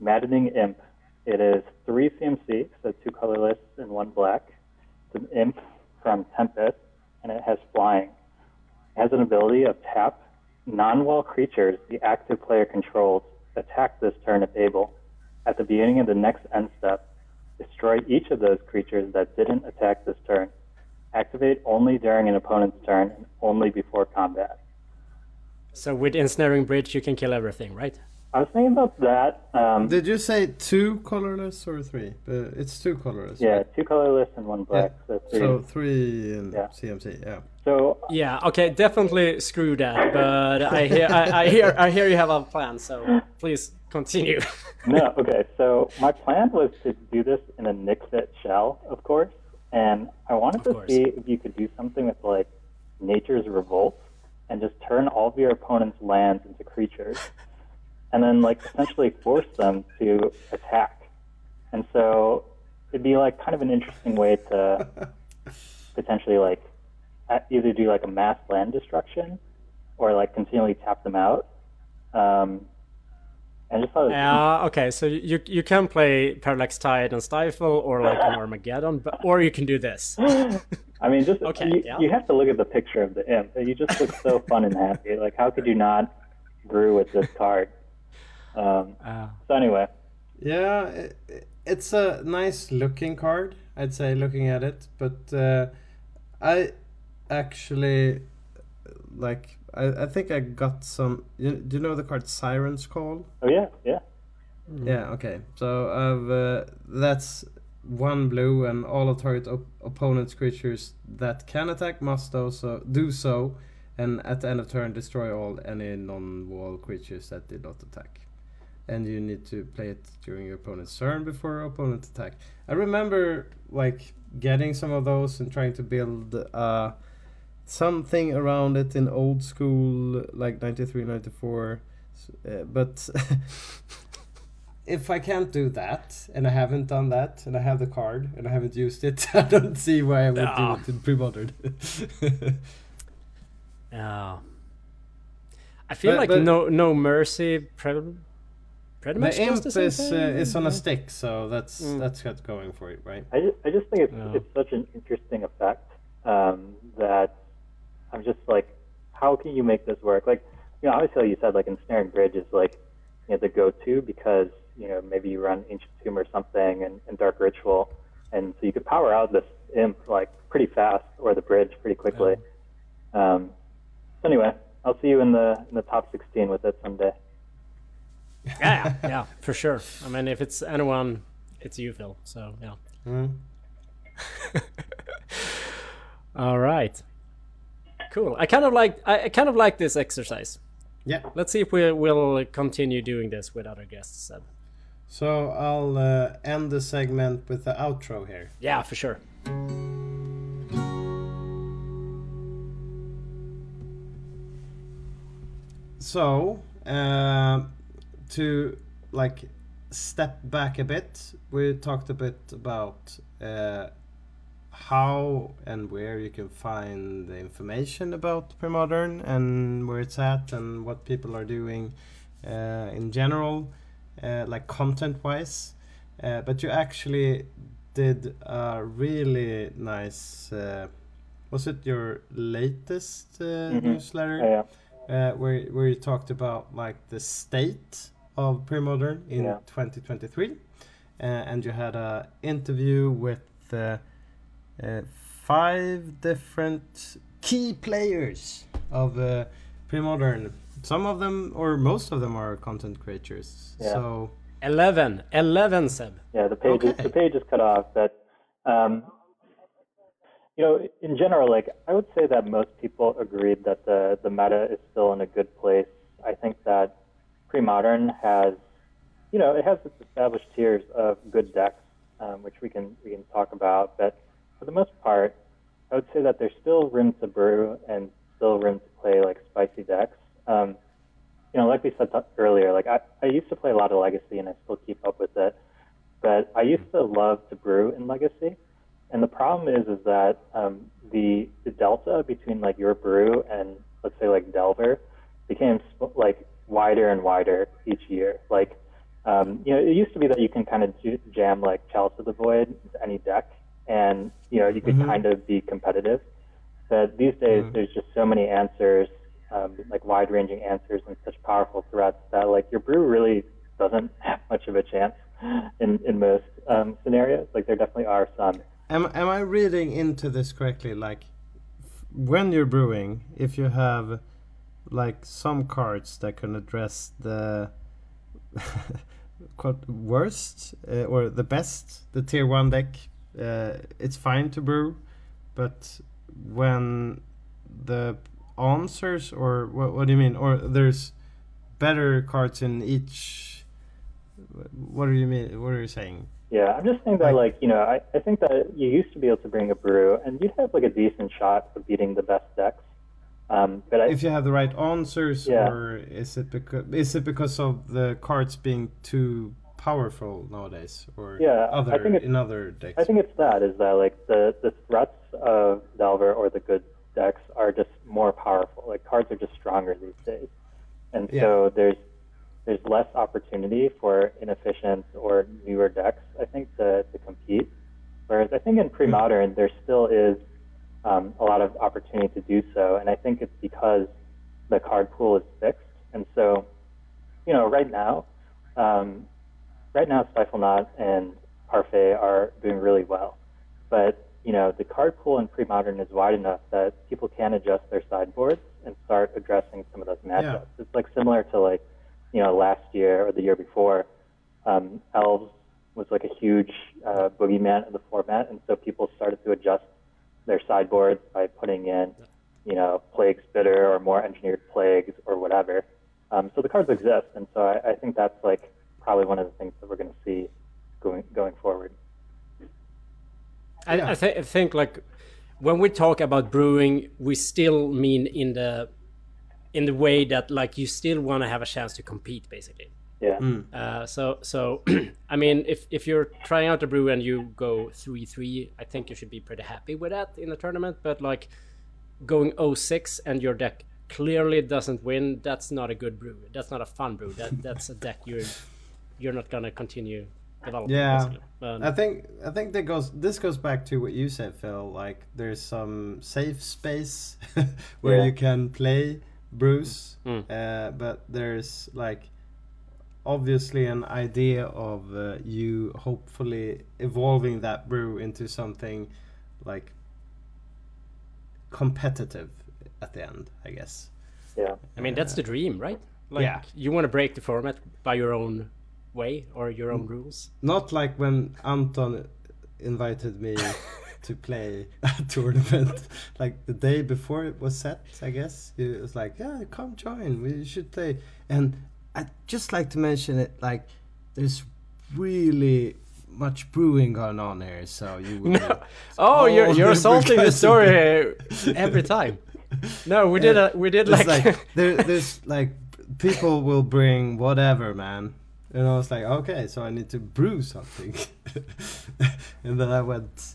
Maddening Imp. It is three CMC, so two colorless and one black. It's an imp from Tempest, and it has flying. It has an ability of tap. Non-wall creatures the active player controls attack this turn if able. At the beginning of the next end step, destroy each of those creatures that didn't attack this turn. Activate only during an opponent's turn and only before combat. So with ensnaring bridge, you can kill everything, right? I was thinking about that. Um, Did you say two colorless or three? Uh, it's two colorless. yeah, right? two colorless and one black. So three. So three in Yeah. CMC. Yeah. So Yeah. Okay. Definitely screw that. But I hear I, I hear I hear you have a plan. So please continue. [laughs] no, okay. So my plan was to do this in a Nixit shell, of course, and I wanted Of to course. see if you could do something with like Nature's Revolt and just turn all of your opponent's lands into creatures, [laughs] and then like essentially force them to attack. And so it'd be like kind of an interesting way to [laughs] potentially like either do like a mass land destruction or like continually tap them out. Um, I just thought Yeah. okay. So you you can play Parallax Tide and Stifle, or like an Armageddon, but or you can do this. [gasps] I mean, just Okay, you, yeah. you have to look at the picture of the imp. You just look so fun and happy. Like, how could you not brew with this card? Um, Uh, so anyway, Yeah, i- it's a nice looking card, I'd say, looking at it. But uh, I actually like. I, I think I got some. You, do you know the card Siren's Call? oh yeah, yeah, Yeah. Okay. So I've uh, that's one blue, and all of target op- opponent's creatures that can attack must also do so, and at the end of turn destroy all any non-wall creatures that did not attack. And you need to play it during your opponent's turn before opponent attack. I remember like getting some of those and trying to build uh, something around it in old school like 93 94 S- uh, but [laughs] if I can't do that, and I haven't done that, and I have the card, and I haven't used it, [laughs] I don't see why I would Ah. do it in pre-modern. yeah. [laughs] I feel But- like but- no no mercy. Pre- pretty much the does imp the same is uh, is on a stick, so that's Mm. that's got going for it, right? I just, I just think it's Yeah. it's such an interesting effect um, that I'm just like, how can you make this work? Like, you know, obviously, like you said, like ensnaring bridge is like you know the go-to because you know maybe you run ancient tomb or something and, and dark ritual, and so you could power out this imp like pretty fast or the bridge pretty quickly. Um, so anyway, I'll see you in the in the top 16 with it someday. [laughs] yeah, yeah, for sure. I mean, if it's anyone, it's you, Phil. So yeah. Mm. [laughs] All right. Cool. I kind of like I kind of like this exercise. Yeah. Let's see if we will continue doing this with other guests. Seb. So I'll uh, end the segment with the outro here. Yeah, for sure. So, uh, to like step back a bit, we talked a bit about uh, how and where you can find the information about premodern and where it's at and what people are doing uh, in general, uh, like content wise. Uh, but you actually did a really nice. Uh, was it your latest uh, Mhm. newsletter? Yeah. uh, where where you talked about like the state of pre-modern in Yeah. 2023, uh, and you had a interview with uh, five different key players of uh, pre-modern. Some of them, or most of them, are content creators. Yeah. So 11. 11, Seb. Yeah, the page is, the page is cut off. But um, you know, in general, like I would say that most people agreed that the the meta is still in a good place. I think that pre-modern has, you know, it has its established tiers of good decks, um, which we can we can talk about. But for the most part, I would say that there's still room to brew and still room to play like spicy decks. Um, you know, like we said earlier, like I, I used to play a lot of Legacy and I still keep up with it, but I used to love to brew in Legacy. And the problem is, is that um, the the delta between like your brew and let's say like Delver became like wider and wider each year. Like, um, you know, it used to be that you can kind of jam like Chalice of the Void into any deck, and you know you could kind of be competitive. But these days, there's just so many answers, um, like wide-ranging answers, and such powerful threats that like your brew really doesn't [laughs] have much of a chance in in most um, scenarios. Like there definitely are some. Am am I reading into this correctly? Like, f- when you're brewing, if you have like some cards that can address the [laughs] quote worst uh, or the best, the tier one deck, uh, it's fine to brew, but when the answers or what, what do you mean? Or there's better cards in each. What do you mean? What are you saying? Yeah, I'm just saying that, like, you know, I, I think that you used to be able to bring a brew, and you'd have like a decent shot of beating the best decks. Um, but I, if you have the right answers Yeah. or is it because is it because of the cards being too powerful nowadays or Yeah, I other think in other decks I think it's that is that like the the threats of Delver or the good decks are just more powerful. Like cards are just stronger these days, and so there's there's less opportunity for inefficient or newer decks. I think to to compete. Whereas I think in pre-modern there still is um, a lot of opportunity to do so, and I think it's because the card pool is fixed, and so you know right now. Um, right now Stiflenought and Parfait are doing really well. But, you know, the card pool in pre-modern is wide enough that people can adjust their sideboards and start addressing some of those matchups. It's like similar to like, you know, last year or the year before, um, Elves was like a huge uh, boogeyman of the format, and so people started to adjust their sideboards by putting in, you know, Plague Spitter or more engineered plagues or whatever. Um, so the cards exist, and so I, I think that's like probably one of the things that we're going to see going going forward. I, I, th- I think like when we talk about brewing, we still mean in the in the way that like you still want to have a chance to compete, basically. Yeah. Uh, so so [clears throat] I mean, if if you're trying out a brew and you go three three, I think you should be pretty happy with that in the tournament. But like going 06 and your deck clearly doesn't win, that's not a good brew. That's not a fun brew. That that's a deck you're you're not gonna continue developing. Yeah. Um, I think I think that goes this goes back to what you said, Phil. Like there's some safe space [laughs] where Yeah. you can play brews, Mm. uh, but there's like obviously an idea of uh, you hopefully evolving that brew into something like competitive at the end, I guess. Yeah. I mean, that's the dream, right? Like, Yeah. You want to break the format by your own way or your own mm. rules. Not like when Anton invited me [laughs] to play a tournament, [laughs] like the day before it was set. I guess he was like, "Yeah, come join. We should play." And I'd just like to mention it. Like, there's really much brewing going on here, so you [laughs] will. Oh, you're you're assaulting the story every time. No, we did a we did like, like there, there's like people will bring whatever, man. And I was like, okay, so I need to brew something. [laughs] and then I went.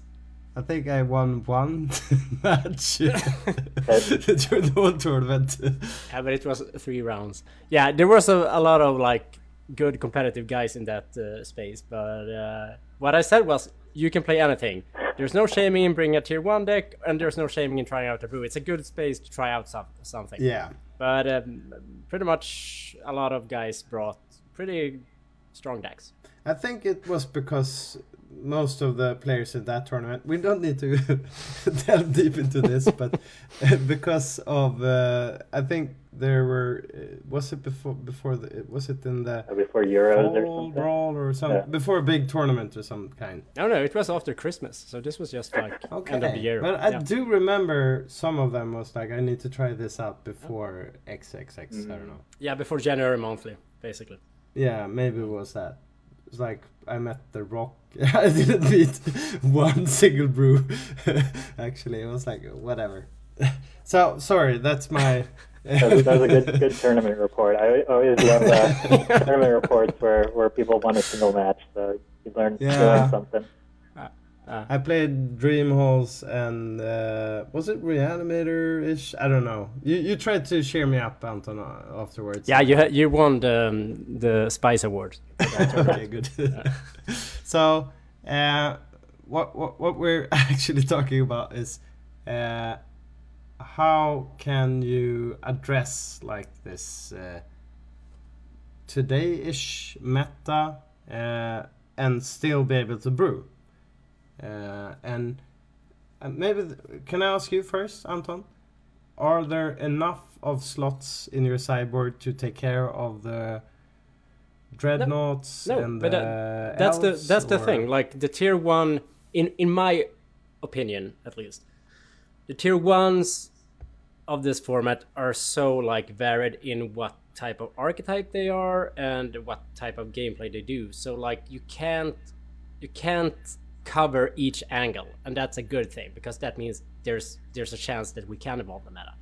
I think I won one [laughs] match during [laughs] the whole tournament. yeah, but it was three rounds. Yeah, there was a, a lot of like good competitive guys in that uh, space. But uh, what I said was, you can play anything. There's no shaming in bringing a tier one deck, and there's no shaming in trying out a brew. It's a good space to try out some, something. yeah, But um, pretty much a lot of guys brought pretty strong decks. I think it was because most of the players in that tournament. We don't need to [laughs] delve deep into this, [laughs] but because of uh, I think there were. Uh, was it before? Before the? Was it in the Uh, Before Euros or something. brawl or some Yeah. before a big tournament or some kind? No, no, it was after Christmas, so this was just like Okay, end of the year. but I do remember some of them was like, I need to try this out before XXX. I don't know. yeah, before January monthly, basically. Yeah, maybe it was that. It's like I met the Rock. [laughs] I didn't meet [laughs] one single brew. [laughs] Actually, it was like whatever. so sorry, that's my. That was, that was a good good tournament report. I always love uh, tournament reports where, where people won a single match. So you learn, you Yeah. learn something. I played Dream Halls and uh, was it Reanimator ish? I don't know. You you tried to cheer me up, Anton, uh, afterwards. Yeah, you you won the um, the Spice Award. [laughs] okay, good. [laughs] so, uh, what, what what we're [laughs] actually talking about is uh, how can you address like this uh, today-ish meta uh, and still be able to brew? Uh, and uh, maybe can I ask you first, Anton? Are there enough of slots in your sideboard to take care of the dreadnoughts No, and but the that, that's the that's the thing. Like the tier one, in in my opinion, at least, the tier ones of this format are so like varied in what type of archetype they are and what type of gameplay they do. So like you can't you can't cover each angle, and that's a good thing because that means there's there's a chance that we can evolve the meta.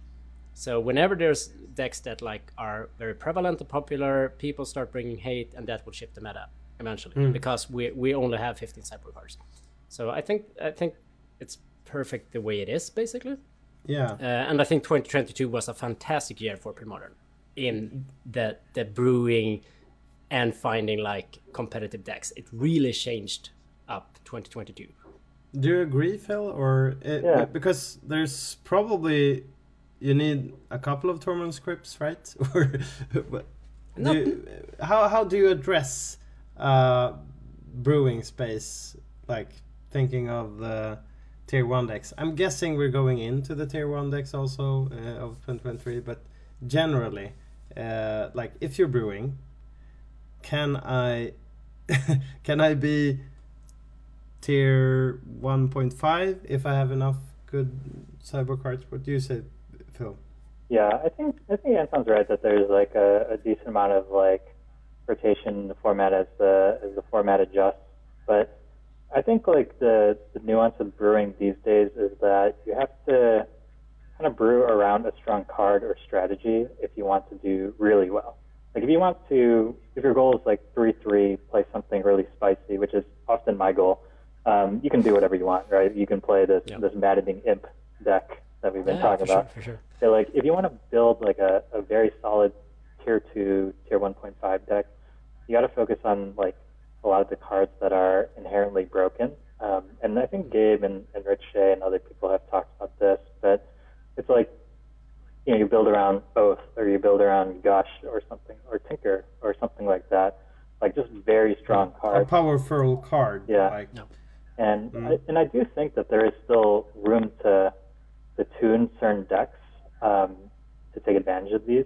So whenever there's decks that like are very prevalent and popular, people start bringing hate, and that will shift the meta eventually because we we only have 15 cyber cards. So I think I think it's perfect the way it is basically, Yeah. uh, and I think 2022 was a fantastic year for pre-modern in the the brewing and finding like competitive decks. It really changed up 2022. Do you agree, Phil? Or it, Yeah. because there's probably you need a couple of tournament scripts, right? [laughs] or but you, how how do you address uh, brewing space? Like thinking of the tier one decks. I'm guessing we're going into the tier one decks also uh, of 2023, but generally, uh, like if you're brewing, can I [laughs] can I be tier 1.5 if I have enough good cyber cards. What do you say, Phil? Yeah, I think I think Anton's right that there's like a, a decent amount of like rotation in the format as the as the format adjusts. But I think like the the nuance of brewing these days is that you have to kind of brew around a strong card or strategy if you want to do really well. Like if you want to, if your goal is like three three, play something really spicy, which is often my goal. Um, you can do whatever you want, right? You can play this Yeah. this maddening imp deck that we've been Yeah, talking for sure, about. for sure. So like if you want to build like a, a very solid tier two, tier one point five deck, you got to focus on like a lot of the cards that are inherently broken. Um, and I think Gabe and, and Rich Shea and other people have talked about this, but it's like you know you build around Oath or you build around Gush or something or Tinker or something like that, like just very strong cards. A cards. powerful card. Yeah. Like, No. And I, and I do think that there is still room to to tune certain decks um, to take advantage of these.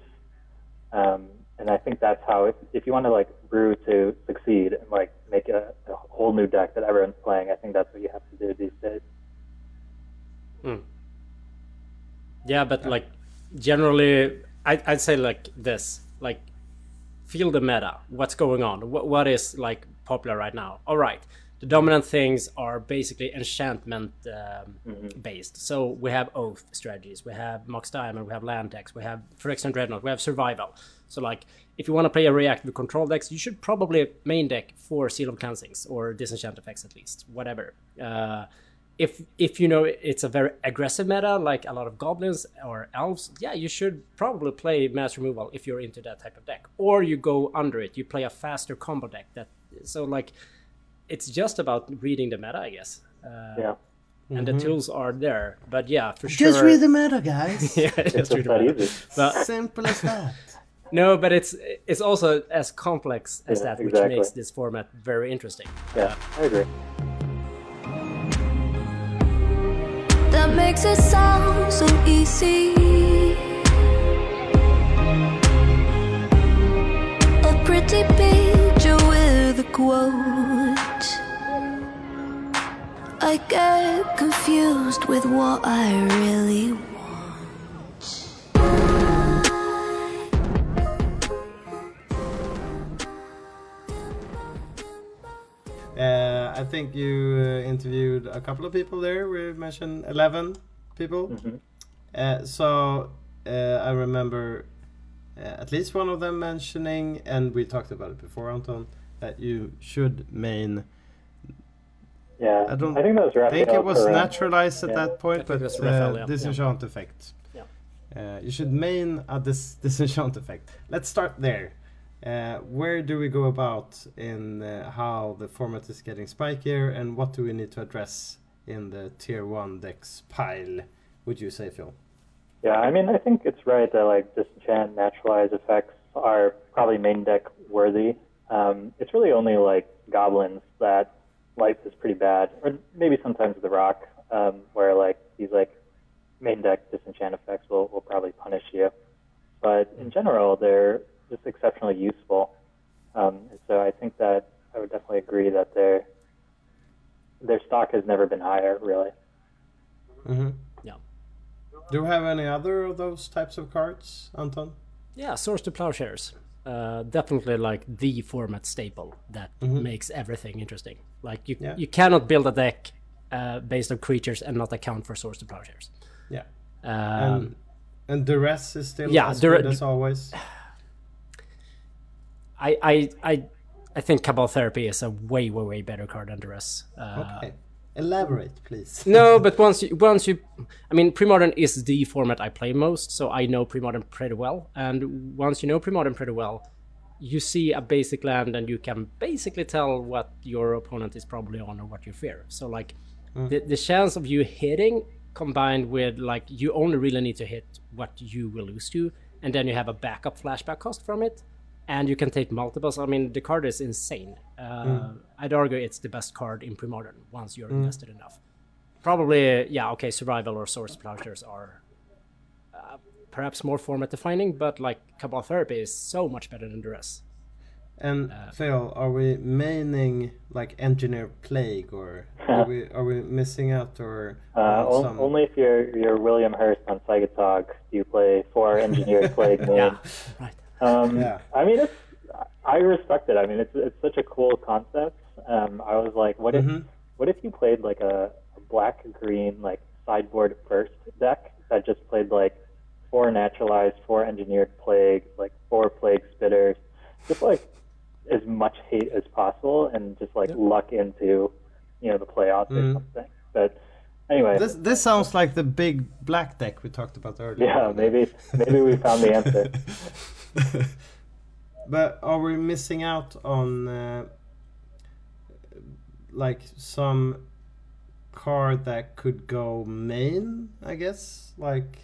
Um, and I think that's how if, if you want to like brew to succeed and like make a, a whole new deck that everyone's playing, I think that's what you have to do these days. Yeah, but like generally, I, I'd say like this: like feel the meta. What's going on? What what is like popular right now? All right, the dominant things are basically enchantment um, based. So we have oath strategies, we have Mox Diamond, we have land decks, we have Phyrexian Dreadnought, we have survival. So like if you want to play a reactive control decks, you should probably main deck for Seal of Cleansings or Disenchant effects at least, whatever. Uh, if if you know it's a very aggressive meta, like a lot of goblins or elves, yeah, you should probably play mass removal if you're into that type of deck. Or you go under it, you play a faster combo deck. That so like it's just about reading the meta, I guess. Uh, Yeah, and the tools are there, but yeah, for Just sure. Just read the meta, guys. [laughs] yeah, it's just just read the that meta. easy. But Simple as that. [laughs] no, but it's it's also as complex as Yeah, that, which exactly. makes this format very interesting. Yeah, I agree. that makes it sound so easy. empty page with a quote. I get confused with what I really want. Uh, I think you uh, interviewed a couple of people there. We mentioned 11 people. Mm-hmm. Uh, so uh, I remember uh, at least one of them mentioning, and we talked about it before, Anton, that you should main. Yeah, I don't think that was I Raphael think it was Correa. naturalized at Yeah. that point, but it was uh, yeah. disenchant effect. Yeah. Uh, you should main a dis- [laughs] disenchant effect. Let's start there. Uh, where do we go about in uh, how the format is getting spikier, and what do we need to address in the tier one decks pile? Would you say, Phil? Yeah, I mean, I think it's right that like disenchant, naturalize effects are probably main deck worthy. Um, it's really only like goblins that life is pretty bad, or maybe sometimes the rock, um, where like these like main deck disenchant effects will, will probably punish you. But in general, they're just exceptionally useful. Um, and so I think that I would definitely agree that their their stock has never been higher, really. Mm-hmm. Yeah. Do you have any other of those types of cards, Anton? Yeah, Swords to Plowshares. Uh, definitely like the format staple that makes everything interesting. Like you, Yeah. you cannot build a deck uh, based on creatures and not account for Swords to Plowshares. Yeah. Um, And and duress is still yeah, as Dure- good as always. [sighs] I, I, I, I think Cabal Therapy is a way, way, way better card than Duress. Uh, Okay. Elaborate, please. [laughs] No, but once you once you, I mean, Premodern is the format I play most, so I know Premodern pretty well. And once you know Premodern pretty well, you see a basic land and you can basically tell what your opponent is probably on or what you fear. So like, mm. the the chance of you hitting combined with like you only really need to hit what you will lose to, and then you have a backup flashback cost from it, and you can take multiples. I mean, the card is insane. Uh, I'd argue it's the best card in Premodern once you're invested enough. Probably, yeah, okay, survival or swords plowshares are uh, perhaps more format defining, but like Cabal Therapy is so much better than Duress. And Phil, are we maining like engineer plague, or [laughs] are we are we missing out, or Uh, on on- some- Only if you're you're William Hurst on Psychotog do you play four Engineer [laughs] plague main. Yeah, right. Um, Yeah. I mean, it's I respect it. I mean, it's it's such a cool concept. Um, I was like, what if Mhm. what if you played like a, a black green like sideboard first deck that just played like four naturalized, four engineered plague, like four plague spitters, just like as much hate as possible, and just like luck into you know the playoffs or Mhm. something. But anyway, This this sounds like the big black deck we talked about earlier. yeah, maybe maybe we found the answer. [laughs] but are we missing out on uh, like some card that could go main? I guess like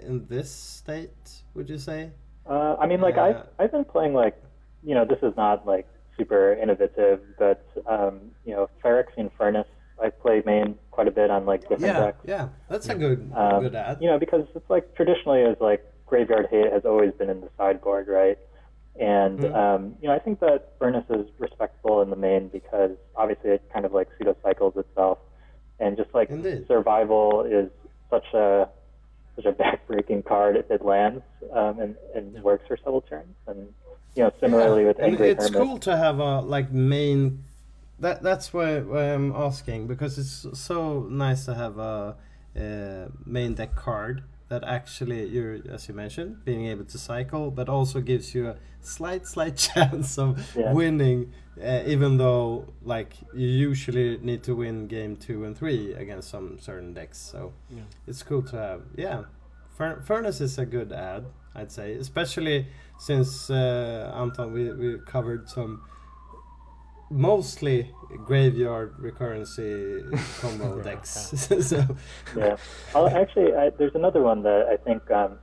in this state, would you say? Uh, I mean, like Uh, I've I've been playing like, you know, this is not like super innovative, but um, you know, Phyrexian Furnace. I play main quite a bit on like different Yeah, decks. yeah, that's a good Um, good ad. You know, because it's like traditionally as like graveyard hate has always been in the sideboard, right? And Mm. um, you know, I think that Furnace is respectable in the main because obviously it kind of like pseudo cycles itself, and just like Indeed. survival is such a such a backbreaking card if it lands um, and, and works for several turns. And you know, similarly with and it's Hermit, cool to have a like main. That that's why, I'm asking because it's so nice to have a, uh main deck card that actually you're as you mentioned being able to cycle, but also gives you a slight slight [laughs] chance of Yeah. winning, uh, even though like you usually need to win game two and three against some certain decks. So Yeah. it's cool to have. Yeah, Fur- Furnace is a good ad, I'd say, especially since uh, Anton we we covered some mostly graveyard recurrency [laughs] combo decks. [laughs] so yeah. Well, actually, I, there's another one that I think um,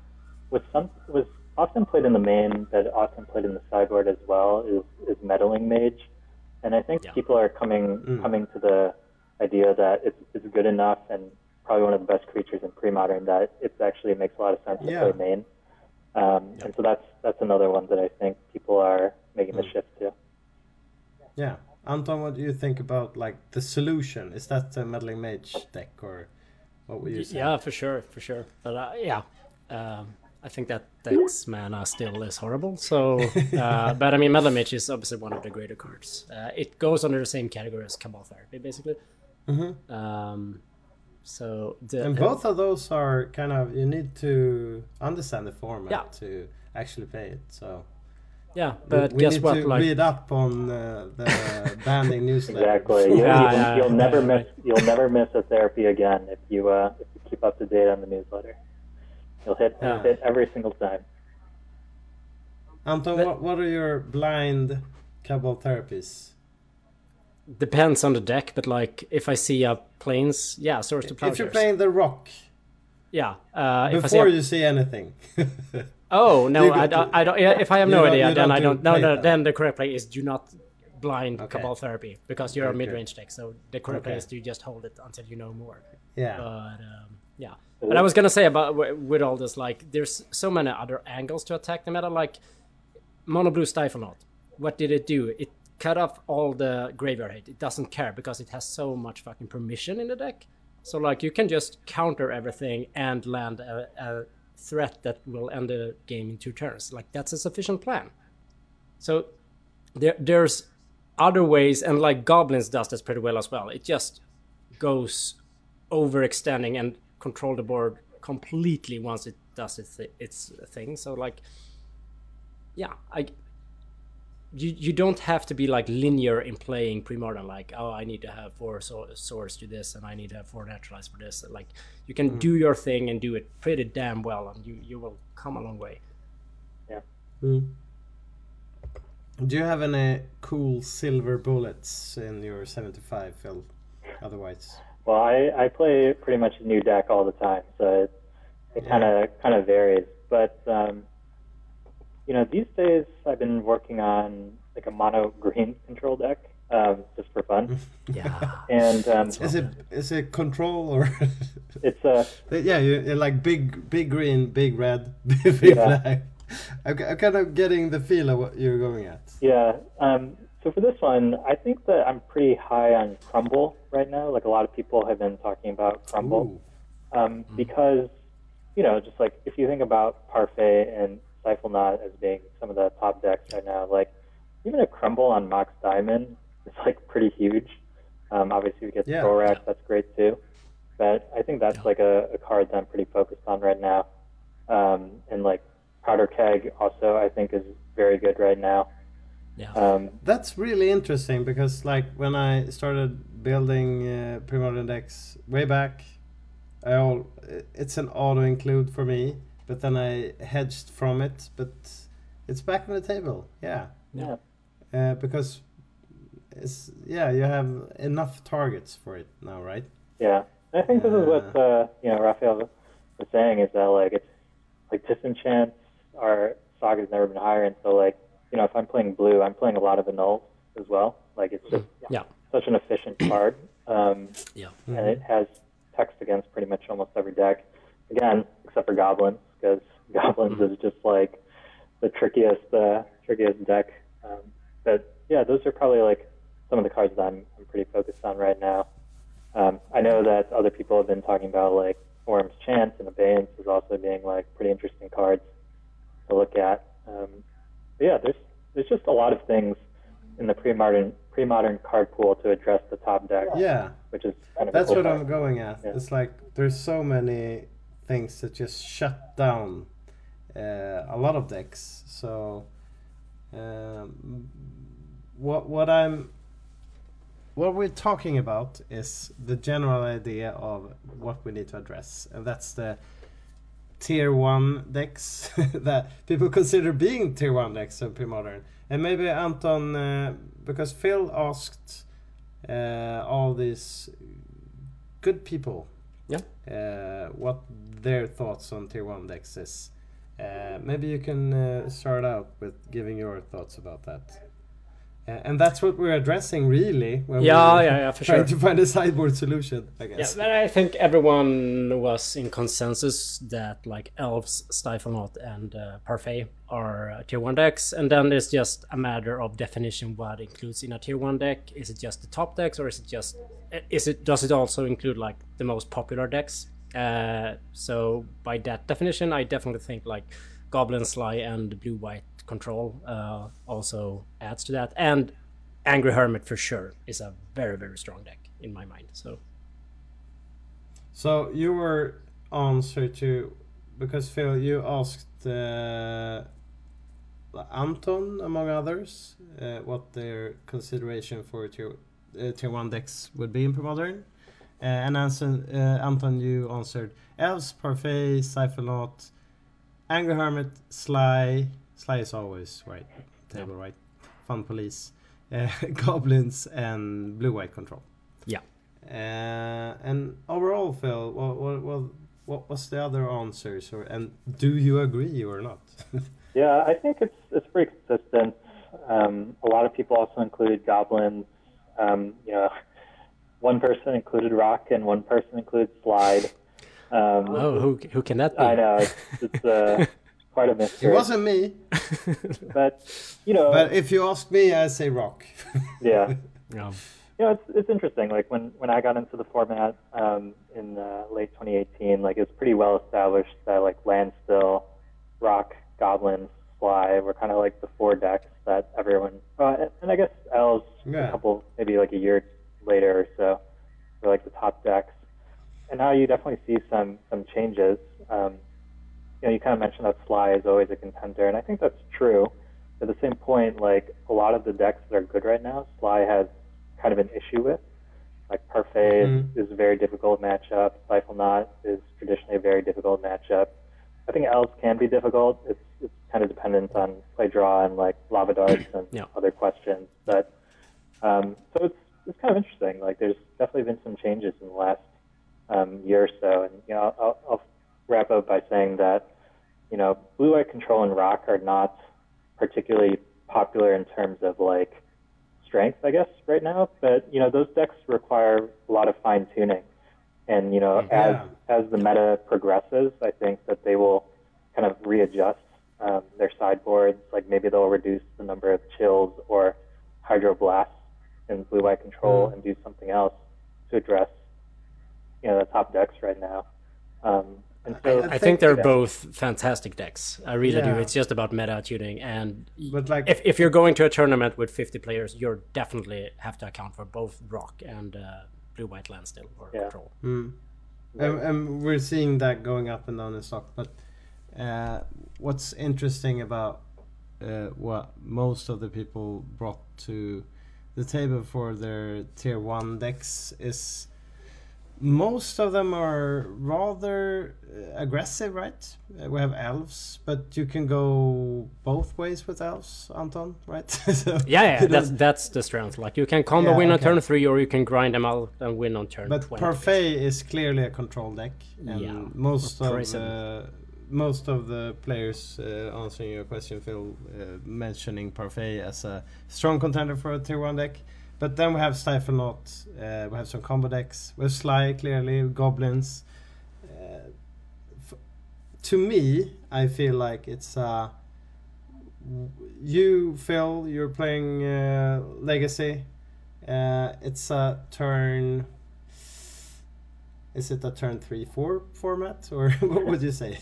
was some was often played in the main, but often played in the sideboard as well. Is is meddling mage, and I think Yeah. people are coming Mm. coming to the idea that it's it's good enough and probably one of the best creatures in pre-modern that it actually makes a lot of sense Yeah. to play main. Um, And so that's that's another one that I think people are making the shift to. Yeah. Anton, what do you think about like the solution? Is that the meddling mage deck or what would you say? Yeah, for sure, for sure. But uh, yeah, um, I think that Dex mana still is horrible. So, [laughs] uh, but I mean, Meddling Mage is obviously one of the greater cards. Uh, it goes under the same category as Cabal Therapy, basically. Um, so the And both of those are kind of you need to understand the format Yeah. to actually play it. So yeah, but we guess need what? to Like, read up on uh, the [laughs] banding newsletter. Exactly. You, Yeah, will yeah, you'll never right, miss. You'll never miss a therapy again if you uh, if you keep up to date on the newsletter. You'll hit Yeah. hit every single time. Anton, But- what, what are your blind cabal therapies? depends on the deck, but like if I see a Plains, yeah, Swords to If you're playing the rock, yeah, uh, if I see before a- you see anything. [laughs] Oh no, I, don't- I don't. Yeah, if I have no don't- idea, you then don't I do don't. No, no. Then the correct play is do not blind Okay. cabal therapy because you're a mid good. range deck. So the correct play is to just hold it until you know more. yeah. But um, yeah. But I was gonna say about with all this, like, there's so many other angles to attack the meta. Like, Mono Blue Stiflenought. What did it do? It cut off all the graveyard hate. It doesn't care because it has so much fucking permission in the deck. So like, you can just counter everything and land a, a threat that will end the game in two turns. Like, that's a sufficient plan. So there, there's other ways, and like Goblins does this pretty well as well. It just goes overextending and control the board completely once it does its its thing. So like, yeah, I. You, you don't have to be like linear in playing pre-modern like oh i need to have four so- swords to this and i need to have four naturalized for this like you can do your thing and do it pretty damn well and you you will come a long way Mm. Do you have any cool silver bullets in your 75, Phil? Otherwise. Well, I, I play pretty much a new deck all the time, so it it Yeah. kind of kind of varies. But um, you know, these days I've been working on like a mono green control deck um, just for fun, [laughs] yeah and um, [laughs] Is it is it control or [laughs] it's uh, yeah you you're like big big green big red big Yeah. black. I'm, I'm kind of getting the feel of what you're going at. Yeah. Um, so for this one, I think that I'm pretty high on Crumble right now. Like a lot of people have been talking about Crumble um, because, you know, just like if you think about Parfait and Knot as being some of the top decks right now, like even a Crumble on Mox Diamond is like pretty huge. Um, obviously, we get Yeah. Thorax, that's great too. But I think that's like a, a card that I'm pretty focused on right now. Um, and like Powder Keg also, I think, is very good right now. yeah Um, That's really interesting because like when I started building uh, pre-modern decks way back, I all it's an auto include for me, but then I hedged from it, but it's back on the table. Yeah. yeah. Uh, because it's yeah, you have enough targets for it now, right? Yeah, I think this is what uh, you know Raphael was saying is that like it's like disenchants our saga's never been higher, and so like you know if I'm playing blue, I'm playing a lot of annuls as well. Like it's just yeah such an efficient [coughs] card, um, yeah and it has text against pretty much almost every deck. Again, except for goblins, because [laughs] goblins is just like the trickiest uh, trickiest deck. Um, but yeah, those are probably like some of the cards that I'm, I'm pretty focused on right now. Um, I know that other people have been talking about like Orim's Chance and Abeyance as also being like pretty interesting cards to look at. Um, but yeah, there's there's just a lot of things in the pre-modern pre-modern card pool to address the top deck, Yeah. which is kind of That's cool what part. I'm going at. Yeah. It's like there's so many things that just shut down uh, a lot of decks. So um, what what I'm what we're talking about is the general idea of what we need to address, and that's the tier one decks [laughs] that people [laughs] consider being tier one decks of pre-modern. And maybe Anton, uh, because Phil asked uh, all these good people Yeah. uh, what their thoughts on tier one decks is. Uh, maybe you can uh, start out with giving your thoughts about that. Uh, and that's what we're addressing, really. When Yeah, we're yeah, yeah, for trying sure. to find a sideboard solution, I Yeah, guess. but I think everyone was in consensus that like Elves, Stiflenought, and uh, Parfait are uh, tier one decks, and then there's just a matter of definition what includes in a tier one deck. Is it just the top decks, or is it just is it does it also include like the most popular decks? Uh, so by that definition, I definitely think like Goblin Sligh and Blue White Control uh, also adds to that, and Angry Hermit for sure is a very very strong deck in my mind. So. So you your answer to because Phil, you asked uh, Anton among others uh, what their consideration for tier uh, tier one decks would be in Premodern, uh, and Anson, uh, Anton, you answered Elves, Parfait, Stiflenought, Angry Hermit, Sligh. Sligh is always right, table right, Fun Police, uh, [laughs] Goblins, and Blue White Control. Yeah. Uh, and overall, Phil, what, what, what, what was the other answers, or and do you agree or not? [laughs] Yeah, I think it's it's pretty consistent. Um, a lot of people also included goblins. Um, you know, one person included rock and one person included slide. Um, Oh, who who can that be? I know it's, it's uh, [laughs] quite a it wasn't me, [laughs] but you know, but if you ask me, I say rock. [laughs] yeah, [laughs] Yeah. you know, it's it's interesting. Like when when I got into the format um, in uh, late 2018, like it's pretty well established that like land still, rock, goblins, Sligh were kind of like the four decks that everyone. Uh, and- and I guess elves Yeah. a couple maybe like a year later or so were like the top decks. And now you definitely see some some changes. Um, you know, you kind of mentioned that Sligh is always a contender, and I think that's true. At the same point, like a lot of the decks that are good right now, Sligh has kind of an issue with. Like Parfait Mhm. is, is a very difficult matchup. Stiflenought is traditionally a very difficult matchup. I think Elves can be difficult. It's it's kind of dependent on play draw and like lava darts and Yeah. other questions. But um, so it's it's kind of interesting. Like there's definitely been some changes in the last um, year or so, and you know I'll, I'll wrap up by saying that you know blue eye control and rock are not particularly popular in terms of like strength, I guess, right now. But you know those decks require a lot of fine tuning, and you know as Yeah. as the meta progresses, I think that they will kind of readjust um, their sideboards. Like maybe they'll reduce the number of chills or hydroblasts in blue white control Mm. and do something else to address you know the top decks right now. Um, and so I think they're yeah. both fantastic decks. I really do. It's just about meta tuning, and But like, if if you're going to a tournament with 50 players, you're definitely have to account for both rock and uh, blue white land still or Yeah. control. Mm. And, and we're seeing that going up and down in stock. But uh, what's interesting about uh, what most of the people brought to the table for their tier one decks is most of them are rather aggressive, right? We have elves, but you can go both ways with elves, Anton, right? [laughs] so Yeah, yeah, that's [laughs] that's the strength. Like you can combo Yeah, win on turn three, or you can grind them out and win on turn But 20. Parfait is clearly a control deck, and Yeah, most of uh, most of the players uh, answering your question, Phil, uh, mentioning Parfait as a strong contender for a tier one deck. But then we have Stiflenought, uh, we have some combo decks, we have Sligh clearly, Goblins. Uh, to me, I feel like it's uh, you, Phil, you're playing uh, Legacy. Uh, it's a turn. Is it a turn three four format or [laughs] what would you say?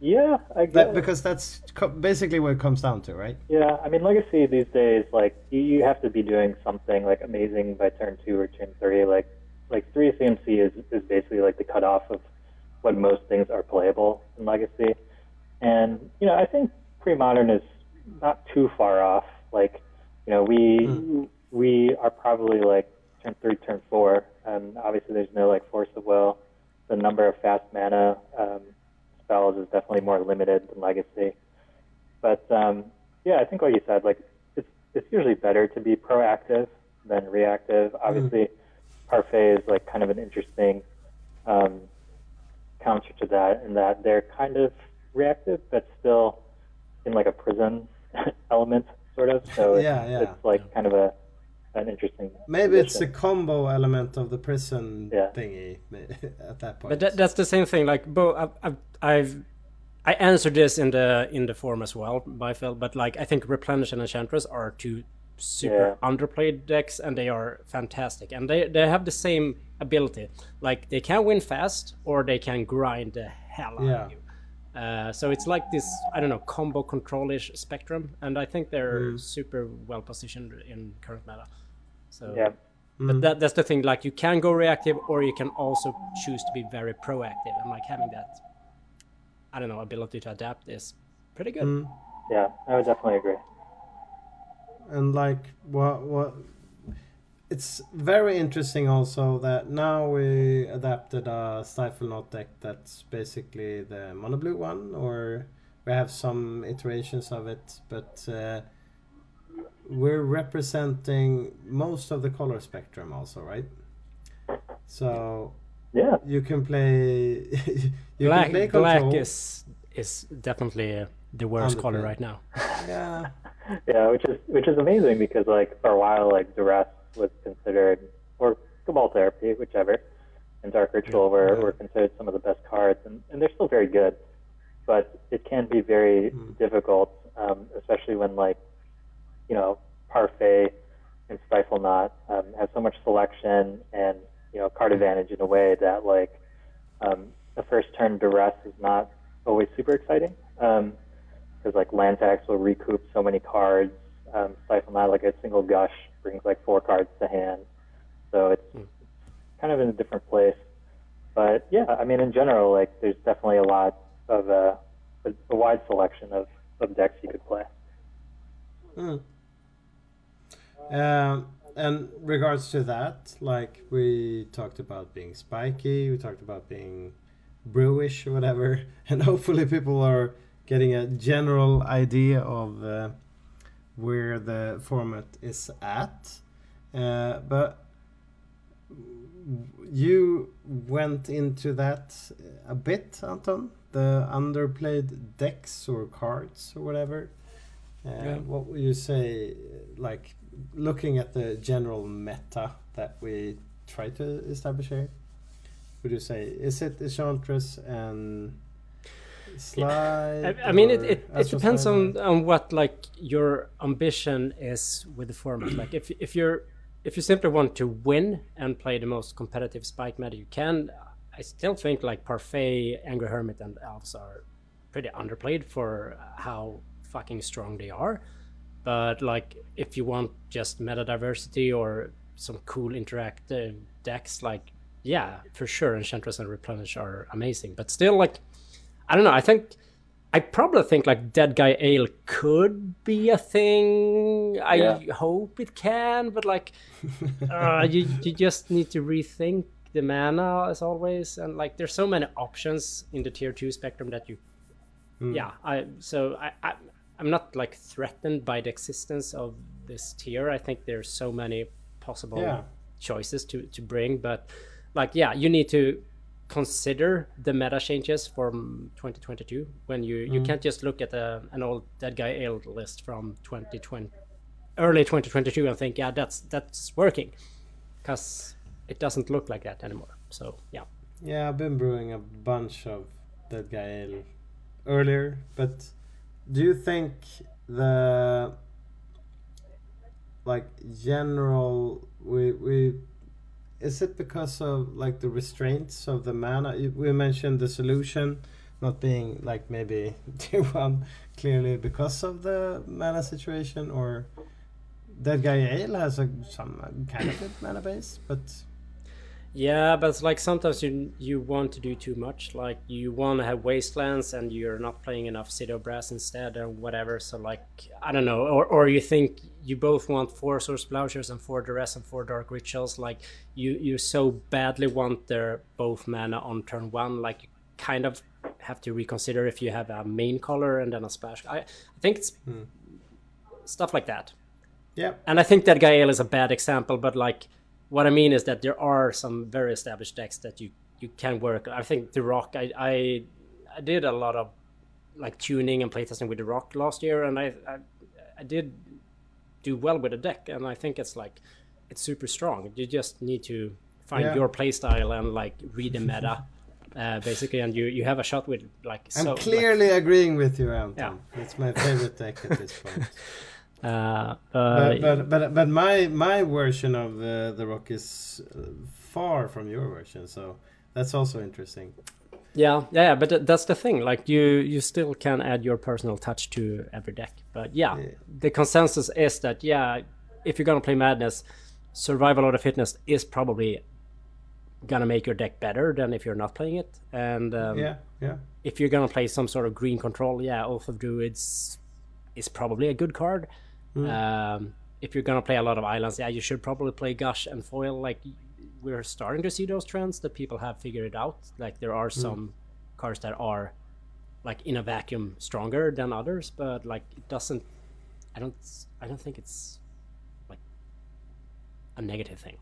Yeah, I guess. That, because that's co- basically what it comes down to, right? Yeah, I mean, Legacy these days, like you, you have to be doing something like amazing by turn two or turn three. Like, like three CMC is is basically like the cutoff of what most things are playable in Legacy. And you know, I think pre-modern is not too far off. Like, you know, we hmm. we are probably like turn three, turn four, and obviously there's no like force of will. The number of fast mana um, spells is definitely more limited than Legacy. But um, yeah, I think like you said, like it's it's usually better to be proactive than reactive. Obviously, Parfait is like kind of an interesting um, counter to that, in that they're kind of reactive, but still in like a prison [laughs] element. sort of. So it's, Yeah, yeah. it's like kind of a an interesting. Maybe it's a combo element of the prison Yeah. thingy [laughs] at that point. But that, that's the same thing. Like, Bo, I've, I've, I've I answered this in the in the form as well by Phil. But like, I think Replenish and Enchantress are two super underplayed decks, and they are fantastic. And they they have the same ability. Like, they can win fast, or they can grind the hell out Yeah. of you. Uh, so it's like this, I don't know, combo control-ish spectrum, and I think they're Mm. super well positioned in current meta. So Yeah, but that, that's the thing. Like you can go reactive, or you can also choose to be very proactive, and like having that, I don't know, ability to adapt is pretty good. Mm. yeah, I would definitely agree. And like what what it's very interesting also that now we adapted a Stiflenought deck that's basically the mono blue one or we have some iterations of it but uh, we're representing most of the color spectrum also right? So Yeah, you can play [laughs] you black, can play black is is definitely uh, the worst color right now. yeah [laughs] yeah, which is which is amazing because like for a while like duress was considered or cabal therapy, whichever, and dark ritual were, Yeah. were considered some of the best cards, and, and they're still very good, but it can be very difficult, um, especially when like you know parfait and Stiflenought um, have so much selection and you know card advantage in a way that like um, the first turn duress is not always super exciting. Um, because like land tax will recoup so many cards. Um, Stiflenought, like a single gush, brings like four cards to hand. So it's kind of in a different place. But yeah, I mean, in general, like there's definitely a lot of uh, a, a wide selection of, of decks you could play. Mm. Um, and regards to that, like we talked about being spiky, we talked about being brewish or whatever, [laughs] and hopefully people are getting a general idea of uh, where the format is at. Uh, but you went into that a bit, Anton. The underplayed decks or cards or whatever. Uh, Yeah. What would you say, like looking at the general meta that we try to establish here? Would you say is it Enchantress and Slide? I, I mean, it, it, it depends Slide on on what like your ambition is with the format. like if if you're if you simply want to win and play the most competitive spike meta you can, I still think like Parfait, Angry Hermit, and Elves are pretty underplayed for how fucking strong they are. But like if you want just meta diversity or some cool interactive decks, like yeah, for sure, Enchantress and Replenish are amazing. But still, like I don't know. I think I probably think like Dead Guy Ale could be a thing. I Yeah. hope it can, but like [laughs] uh, you you just need to rethink the mana as always, and like there's so many options in the tier two spectrum that you, yeah. I so I, I I'm not like threatened by the existence of this tier. I think there's so many possible Yeah. choices to to bring, but like yeah, you need to consider the meta changes from 2022 when you you mm. can't just look at a, an old dead guy ale list from 2020 early 2022 and think yeah that's that's working because it doesn't look like that anymore. So yeah. Yeah, I've been brewing a bunch of Dead Guy Ale earlier, but do you think the like general we we is it because of like the restraints of the mana? Uh, we mentioned the solution not being like maybe [laughs] tier one clearly because of the mana situation, or that Guy Ale has a some kind of good mana base, but Yeah, but it's like sometimes you you want to do too much. Like you want to have wastelands and you're not playing enough City of Brass instead or whatever. So like I don't know, or or you think you both want four Source Plowshares and four Duress and four Dark Rituals. Like you you so badly want their both mana on turn one. Like you kind of have to reconsider if you have a main color and then a splash. I, I think it's hmm. stuff like that. yeah, And I think that Gael is a bad example, but like what I mean is that there are some very established decks that you you can work. I think the Rock. I I, I did a lot of like tuning and playtesting with the Rock last year, and I I, I did do well with the deck, and I think it's like it's super strong. You just need to find Yeah. your playstyle and like read the meta, uh, basically, and you you have a shot with like. I'm so, like, clearly agreeing with you, Anton. Yeah. It's my favorite deck at this point. [laughs] uh, but, but, but but my my version of uh, the rock is uh, far from your version, so that's also interesting. Yeah, yeah, but that's the thing. Like you, you still can add your personal touch to every deck. But yeah, Yeah. the consensus is that yeah, if you're gonna play Madness, Survival of the Fittest is probably gonna make your deck better than if you're not playing it. And um, yeah, yeah, if you're gonna play some sort of green control, yeah, Oath of Druids is probably a good card. Um, if you're gonna play a lot of islands, yeah, you should probably play Gush and Foil. Like we're starting to see those trends that people have figured it out. Like there are some cards that are like in a vacuum stronger than others, but like it doesn't. I don't. I don't think it's like a negative thing.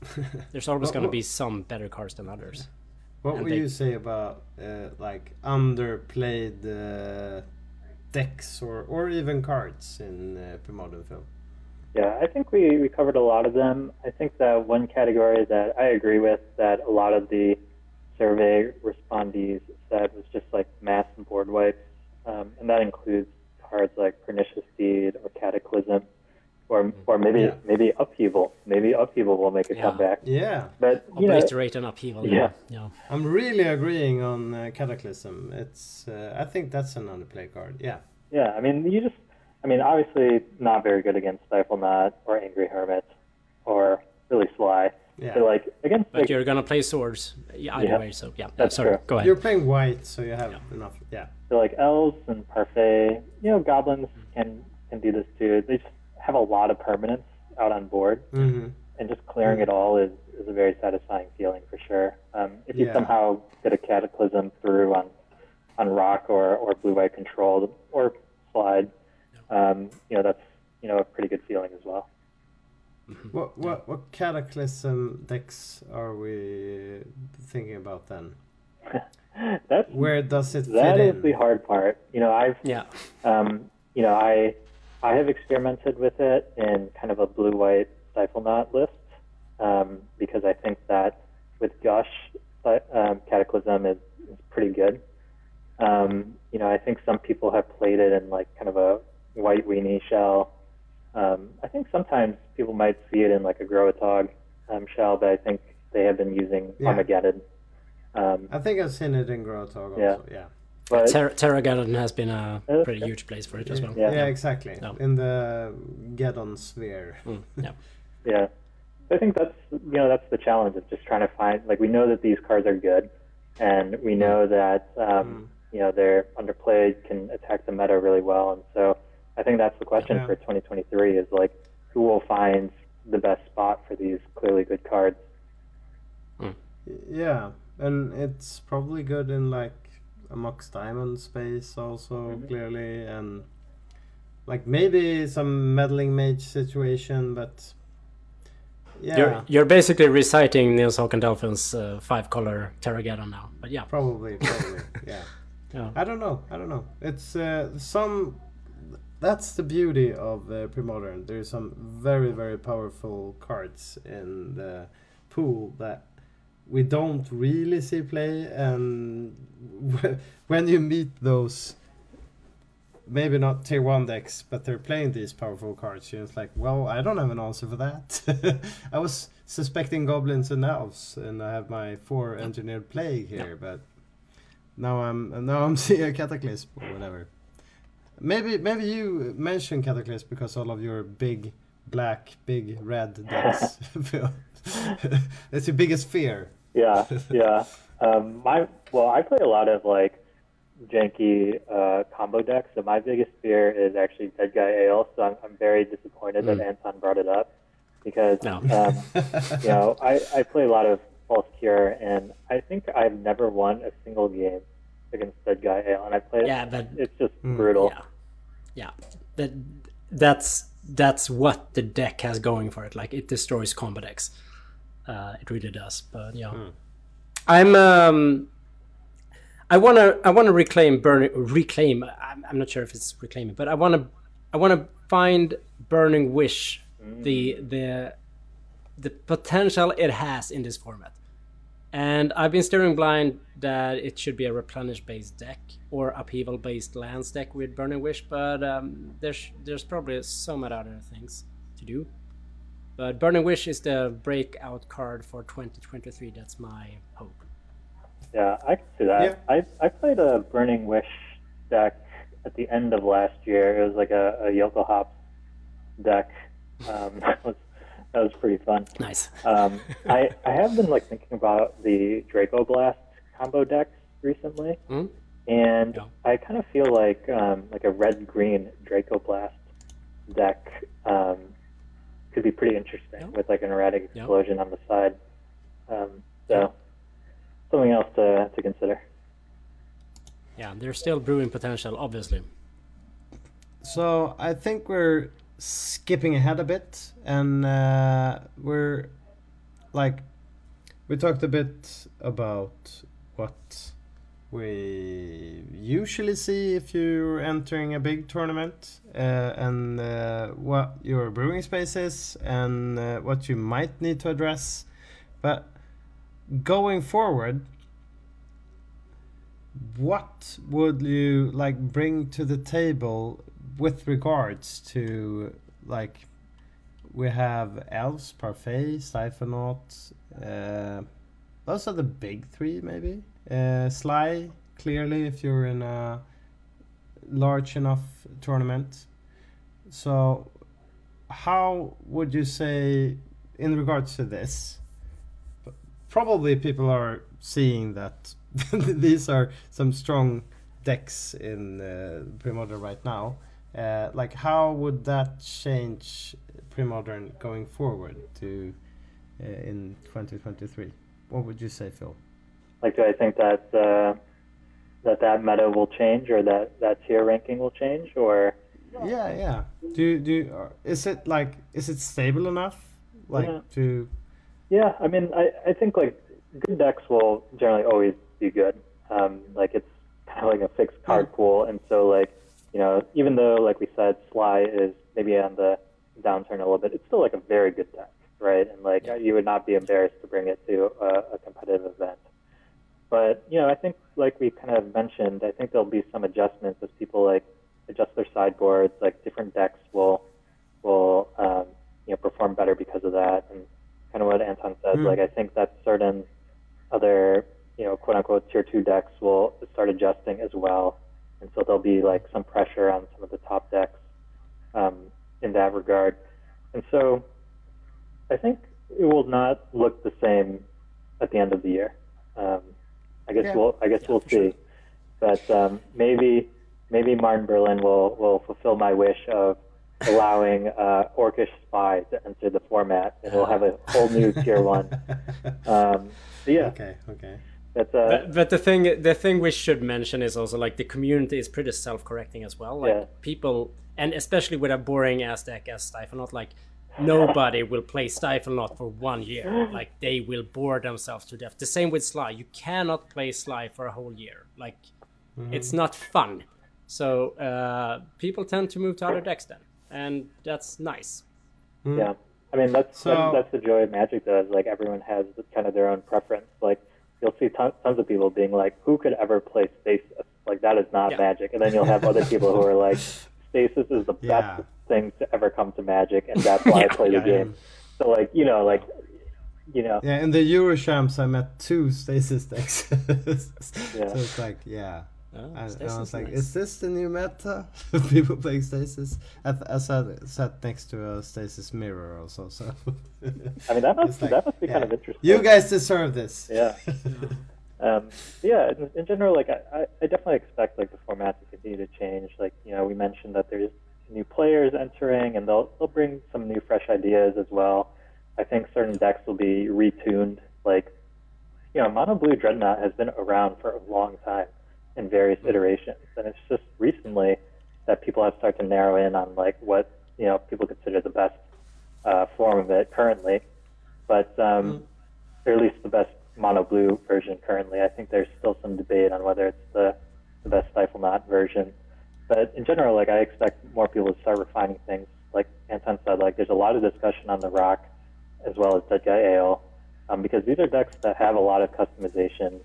[laughs] There's always gonna be some better cards than others. What And would they- you say about uh, like underplayed uh, decks or or even cards in uh, Phil? Yeah, I think we, we covered a lot of them. I think that one category that I agree with that a lot of the survey respondees said was just like mass and board wipes, um, and that includes cards like Pernicious Deed or Cataclysm, or or maybe Yeah. maybe Upheaval. Maybe Upheaval will make a Yeah. comeback. Yeah, But you know, Obliterate and upheaval. Yeah. yeah. I'm really agreeing on uh, Cataclysm. It's uh, I think that's an underplay card. Yeah, Yeah, I mean, you just, I mean, obviously not very good against Stiflenought or Angry Hermit or really Sligh. yeah. But like against But like, you're gonna play swords yeah, either Yeah. way, so yeah. That's sorry, true. go ahead. You're playing white, so you have enough. Yeah, so like elves and parfait, you know, goblins can can do this too. They just have a lot of permanence out on board, hmm and just clearing it all is is a very satisfying feeling for sure. Um, if you Yeah. somehow get a cataclysm through on on rock or or blue white controlled or slide, um, you know, that's you know a pretty good feeling as well. what what what Cataclysm decks are we thinking about then? [laughs] That's Where does it fit that is in? the hard part. You know, I've Yeah. um, you know, I I have experimented with it in kind of a blue white Stiflenought list um, because I think that with Gush, uh, um, Cataclysm is, is pretty good. Um, you know, I think some people have played it in like kind of a white weenie shell. Um, I think sometimes people might see it in like a Growatog um, shell, but I think they have been using Yeah. Armageddon. Um, I think I've seen it in Grotog also. Yeah. Yeah. But Ter- Terrageddon has been a pretty huge place for it as well. Yeah, Yeah. exactly. No. In the Geddon sphere. Mm, yeah. [laughs] Yeah. I think that's you know that's the challenge of just trying to find like we know that these cards are good, and we know that um, you know they're underplayed, can attack the meta really well, and so I think that's the question Yeah. for 2023 is like who will find the best spot for these clearly good cards. Yeah, and it's probably good in like a Mox Diamond space also clearly, and like maybe some meddling mage situation, but yeah, You're you're basically reciting Nils Håkan Delfin's uh, five color Terrageddon now. But yeah. probably, probably, [laughs] yeah. Yeah. I don't know. I don't know. It's uh, some. That's the beauty of uh, pre-modern. There's some very very powerful cards in the pool that we don't really see play, and [laughs] when you meet those, maybe not tier one decks, but they're playing these powerful cards. You're just like, well, I don't have an answer for that. [laughs] I was suspecting goblins and elves, and I have my four engineered plague here, but now I'm now I'm [laughs] seeing a cataclysm or whatever. Maybe maybe you mentioned cataclysm because all of your big black, big red decks. Phil. [laughs] That's your biggest fear. Yeah, [laughs] yeah. Um, my well, I play a lot of like janky uh, combo decks, so my biggest fear is actually Dead Guy Ale. So I'm, I'm very disappointed that Anton brought it up because No. um, you know I, I play a lot of False Cure, and I think I've never won a single game against Dead Guy Ale, and I play it. Yeah, but It's just brutal. yeah, yeah. That that's that's what the deck has going for it. Like it destroys combo decks. Uh, it really does. But yeah, I'm. Um, I wanna I wanna reclaim burn reclaim. I'm, I'm not sure if it's reclaiming, but I wanna I wanna find Burning Wish, the the the potential it has in this format. And I've been steering blind that it should be a replenish based deck or upheaval based lands deck with Burning Wish, but um, there's there's probably so many other things to do. But Burning Wish is the breakout card for 2023. That's my hope. Yeah, I can see that. Yeah. I I played a Burning Wish deck at the end of last year. It was like a, a Yoko Hops deck. Um, [laughs] that was that was pretty fun. Nice. Um, I I have been like thinking about the Draco Blast combo decks recently, Hmm? and Yeah. I kind of feel like um, like a red green Draco Blast deck um, could be pretty interesting Yeah. with like an erratic Yeah. explosion on the side. Um, so something else to to consider. Yeah, there's still brewing potential, obviously. So I think we're skipping ahead a bit, and uh, we're like we talked a bit about what we usually see if you're entering a big tournament, uh, and uh, what your brewing space is, and uh, what you might need to address. But going forward, what would you like bring to the table with regards to like we have elves parfait Stiflenought, uh those are the big three maybe uh Sligh clearly if you're in a large enough tournament so how would you say in regards to this probably people are seeing that [laughs] these are some strong decks in uh, pre-modern right now. Uh, like, how would that change pre-modern going forward to uh, in 2023? What would you say, Phil? Like, do I think that uh, that that meta will change, or that that tier ranking will change, or Yeah, yeah. Do do uh, is it like is it stable enough? Like Yeah. to Yeah, I mean, I, I think like good decks will generally always be good. Um, like it's kind of like a fixed card pool, and so like you know, even though like we said, Sligh is maybe on the downturn a little bit, it's still like a very good deck, right? And like you would not be embarrassed to bring it to a, a competitive event. But you know, I think like we kind of mentioned, I think there'll be some adjustments as people like adjust their sideboards. Like different decks will will um, you know perform better because of that, and kind of what Anton said. Like I think that certain other you know quote unquote tier two decks will start adjusting as well, and so there'll be like some pressure on some of the top decks um, in that regard. And so I think it will not look the same at the end of the year. Um, I guess Yeah. we'll I guess we'll see, but um, maybe maybe Martin Berlin will will fulfill my wish of allowing uh, Orcish Spy to enter the format, and we'll have a whole new tier one. [laughs] Um, but yeah, okay, okay. that's uh, But, but the thing the thing we should mention is also like the community is pretty self-correcting as well. Like Yeah. people, and especially with a boring ass deck as not like nobody will play Stiflenought for one year. Like they will bore themselves to death. The same with Sligh. You cannot play Sligh for a whole year. Like it's not fun. So uh, people tend to move to other decks then, and that's nice. Yeah, I mean that's, So- that's that's the joy of Magic. Does like everyone has kind of their own preference. Like you'll see tons, tons of people being like, "Who could ever play Stasis? Like that is not Yeah. Magic." And then you'll have other people who are like, [laughs] "Stasis is the Yeah. best thing to ever come to Magic, and that's why [laughs] I Yeah, play the yeah, game." So like you know like you know Yeah, in the Eurochamps, I met two stasis decks. [laughs] Yeah. So it's like, yeah. Oh, And, and Stasis I was like, nice. is this the new meta? [laughs] People playing stasis. I, th- I sat, sat next to a stasis mirror also. So I mean that must like, that must be kind of interesting. you guys deserve this. Yeah. um, yeah, in, in general, like I, I I definitely expect like the format to continue to change. Like you know, we mentioned that there's new players entering, and they'll they'll bring some new fresh ideas as well. I think certain decks will be retuned. Like you know, Mono Blue Dreadnought has been around for a long time in various iterations, and it's just recently that people have started to narrow in on like what you know people consider the best uh, form of it currently. But um, or at least the best mono blue version currently. I think there's still some debate on whether it's the, the best Stiflenought version. But in general, like I expect more people to start refining things. Like Anton said, like there's a lot of discussion on the Rock as well as Dead Guy Ale, um, because these are decks that have a lot of customization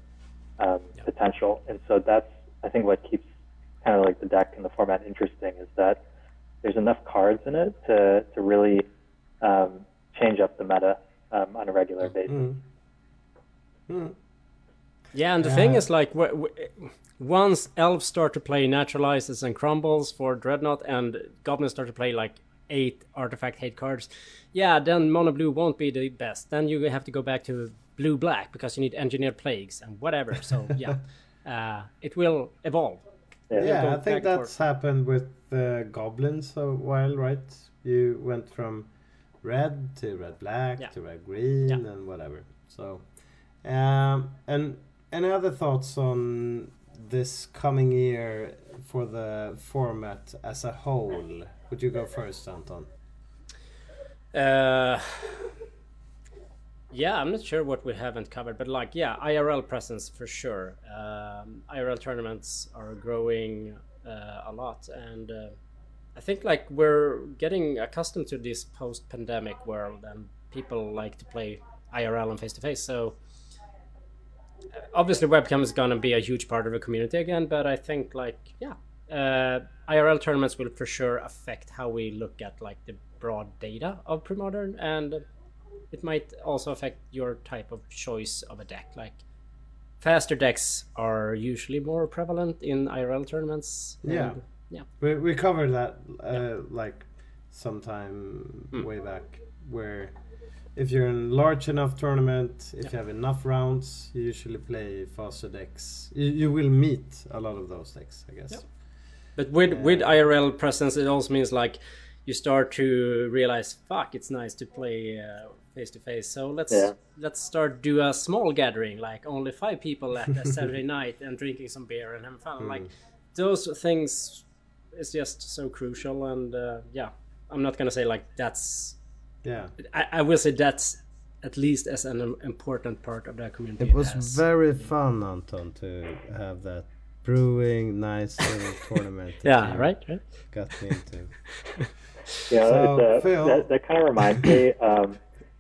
um, potential, and so that's I think what keeps kind of like the deck and the format interesting is that there's enough cards in it to to really um, change up the meta um, on a regular basis. Yeah, and the thing is, like, w- w- once elves start to play naturalizes and crumbles for Dreadnought, and goblins start to play like eight artifact hate cards, yeah, then mono blue won't be the best. Then you have to go back to blue black because you need engineered plagues and whatever. So yeah, [laughs] uh, it will evolve. Yeah. Yeah, I think that's forth. happened with the goblins a while, right? You went from red to red black Yeah. to red green Yeah. and whatever. So, um, and any other thoughts on this coming year for the format as a whole? Would you go first, Anton? Uh, yeah, I'm not sure what we haven't covered, but like, yeah, IRL presence for sure. Um, IRL tournaments are growing uh, a lot, and uh, I think like we're getting accustomed to this post-pandemic world, and people like to play IRL and face-to-face. So obviously, webcam is gonna be a huge part of the community again, but I think like, yeah. Uh, IRL tournaments will for sure affect how we look at like the broad data of pre-modern and it might also affect your type of choice of a deck like faster decks are usually more prevalent in irl tournaments Yeah. yeah We, we covered that uh, like sometime Hmm. way back where if you're in large enough tournament if you have enough rounds you usually play faster decks you, you will meet a lot of those decks i guess. But with with uh, irl presence it also means like you start to realize fuck it's nice to play face to face so let's Yeah. let's start do a small gathering like only five people at a [laughs] saturday night and drinking some beer and having fun. Like mm. those things is just so crucial and uh, yeah. I'm not gonna say like that's yeah I, I will say that's at least as an important part of that community. it was as- very fun anton to have that brewing nice little [laughs] tournament that yeah, right, right. got me into [laughs] Yeah, So, it's, uh, Phil- that, that kind of reminds me. Um,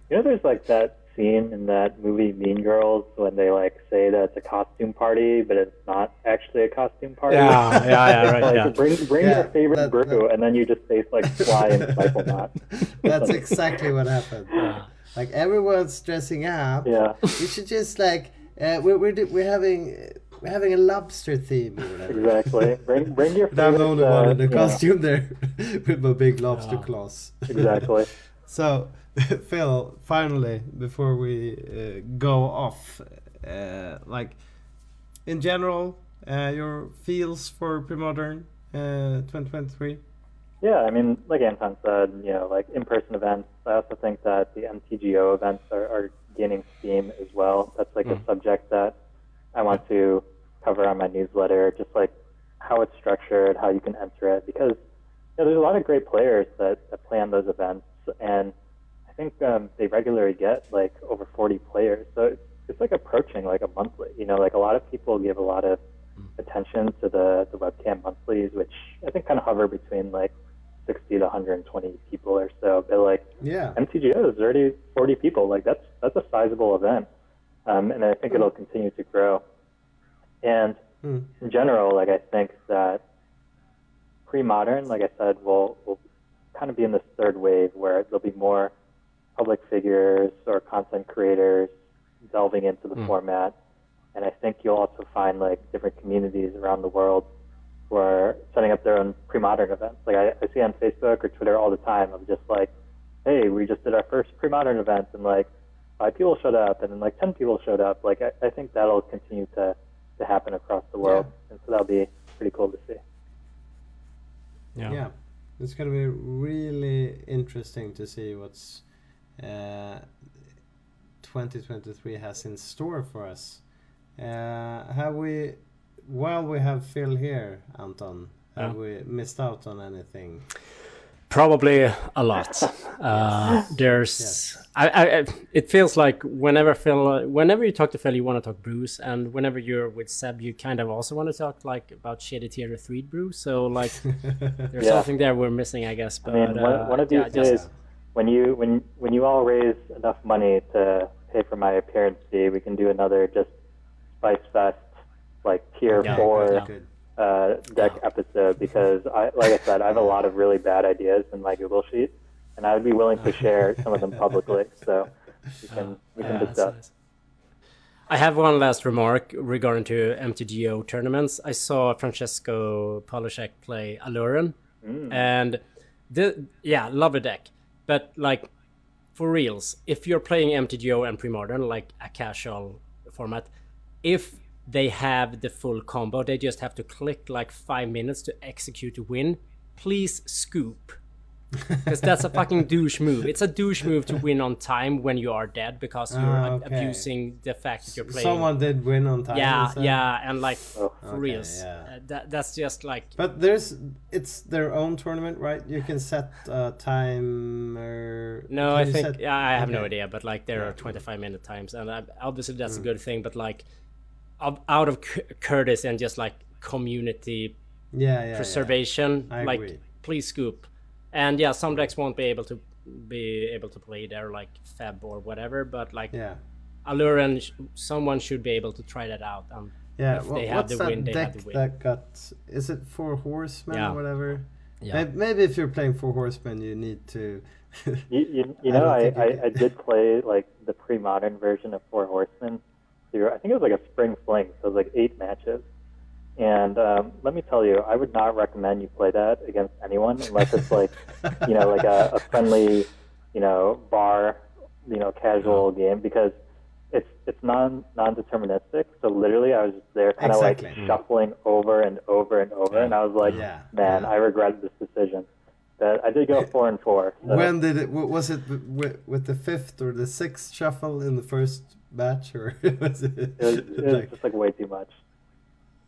you know, there's like that scene in that movie Mean Girls when they like say that it's a costume party, but it's not actually a costume party. Yeah, yeah, yeah, [laughs] right, like yeah. bring bring Yeah, your favorite that- brew, that- and then you just taste like Sligh and rifle knot. [laughs] that's exactly what happened like everyone's dressing up Yeah, we should just like uh, we're, we're, we're having we're having a lobster theme exactly. Bring bring your [laughs] But I'm favorite. the only one uh, in the you know, costume there with my big lobster claws. Exactly. So, [laughs] Phil, finally, before we uh, go off, uh, like in general, uh, your feels for pre-modern uh, 2023? Yeah, I mean, like Anton said, you know, like in-person events. I also think that the MTGO events are, are gaining steam as well. That's like a subject that I want to cover on my newsletter, just like how it's structured, how you can enter it, because you know, there's a lot of great players that, that play on those events, and I think um, they regularly get like over 40 players. So it's, it's like approaching like a monthly. You know, like a lot of people give a lot of attention to the, the webcam monthlies, which I think kind of hover between like 60 to 120 people or so. But like Yeah. MTGO is already 40 people. Like that's that's a sizable event, um, and I think it'll continue to grow. And Mm. in general, like I think that pre-modern, like I said, will will kind of be in this third wave where there'll be more public figures or content creators delving into the hmm. format. And I think you'll also find like different communities around the world who are setting up their own pre-modern events. Like I, I see on Facebook or Twitter all the time of just like, hey, we just did our first pre-modern event and like five people showed up and then like ten people showed up. Like I, I think that'll continue to, to happen across the world. And so that'll be pretty cool to see. Yeah. Yeah. It's going to be really interesting to see what's 2023 has in store for us. Uh, have we, while we have Phil here, Anton, have Yeah. we missed out on anything? Probably a lot. [laughs] Uh, there's, I, I, I- it feels like whenever Phil, whenever you talk to Phil, you want to talk brews, and whenever you're with Seb, you kind of also want to talk like about shitty tier three brew. So like, [laughs] there's Yeah. something there we're missing, I guess. But I mean, one, uh, one of these yeah, just- days, when you when when you all raise enough money to pay for my appearance fee, we can do another just Spice Fest like tier Yeah, four yeah. Uh, deck episode because I like I said, I have a lot of really bad ideas in my Google sheet, and I would be willing to [laughs] share some of them publicly. So we can we can Yeah, discuss. nice. I have one last remark regarding to MTGO tournaments. I saw Francesco Polishek play Aluren, and the yeah, love a deck. But like for reals, if you're playing MTGO and Premodern like a casual format, if they have the full combo, they just have to click like five minutes to execute a win. Please scoop. Because that's a fucking douche move. It's a douche move to win on time when you are dead because you're Ah, okay. abusing the fact that you're playing. Someone did win on time. yeah, yeah, and like for Oh. reals, yeah. uh, that that's just like But there's it's their own tournament, right? You can set a timer. no, Can I think set- yeah, I have no idea, but like there are 25 minute times, and I, obviously that's Mm. a good thing. But like, out of c- courtesy and just like community Yeah, yeah. preservation, I like agree. please scoop. And yeah, some decks won't be able to be able to play there, like Feb or whatever. But like Yeah. Aluren, sh- someone should be able to try that out. Um, Yeah. If wha- they have what's the that win, they have deck the win. that got? Is it four horsemen Yeah. or whatever? yeah, Maybe, maybe if you're playing four horsemen, you need to. You, you, [laughs] you know, I, I, you I can. did play like the pre-modern version of Four Horsemen. Through, I think it was like a spring fling, so it was like eight matches. And um, let me tell you, I would not recommend you play that against anyone unless it's like, [laughs] you know, like a, a friendly, you know, bar, you know, casual game because it's it's non non deterministic. So literally, I was just there, kind of Exactly. like shuffling over and over and over, and I was like, Yeah, man, yeah. I regret this decision. But I did go [laughs] four and four. So. When did it? Was it with, with the fifth or the sixth shuffle in the first batch, or [laughs] was it? It was, it was like- just like way too much.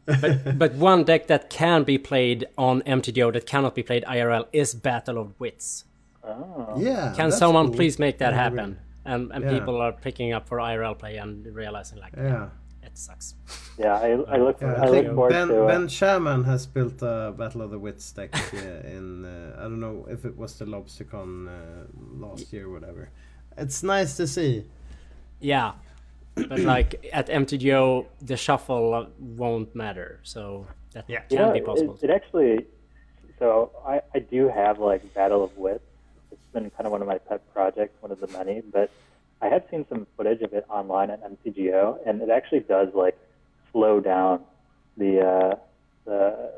But but one deck that can be played on MTGO that cannot be played IRL is Battle of Wits. Oh. yeah. Can someone cool. please make that I agree. happen? And and Yeah. people are picking up for IRL play and realizing like Yeah. it sucks. Yeah, I, I look Yeah, I I think forward Ben to uh, Ben Shaman has built a Battle of the Wits deck uh, in uh, I don't know if it was the LobsterCon uh, last year, or whatever. It's nice to see. Yeah, but like at MTGO, the shuffle won't matter, so that Yeah. can know, be possible. It, it actually, so I, I do have like Battle of Wits. It's been kind of one of my pet projects, one of the many. But I have seen some footage of it online at MTGO, and it actually does like slow down the uh, the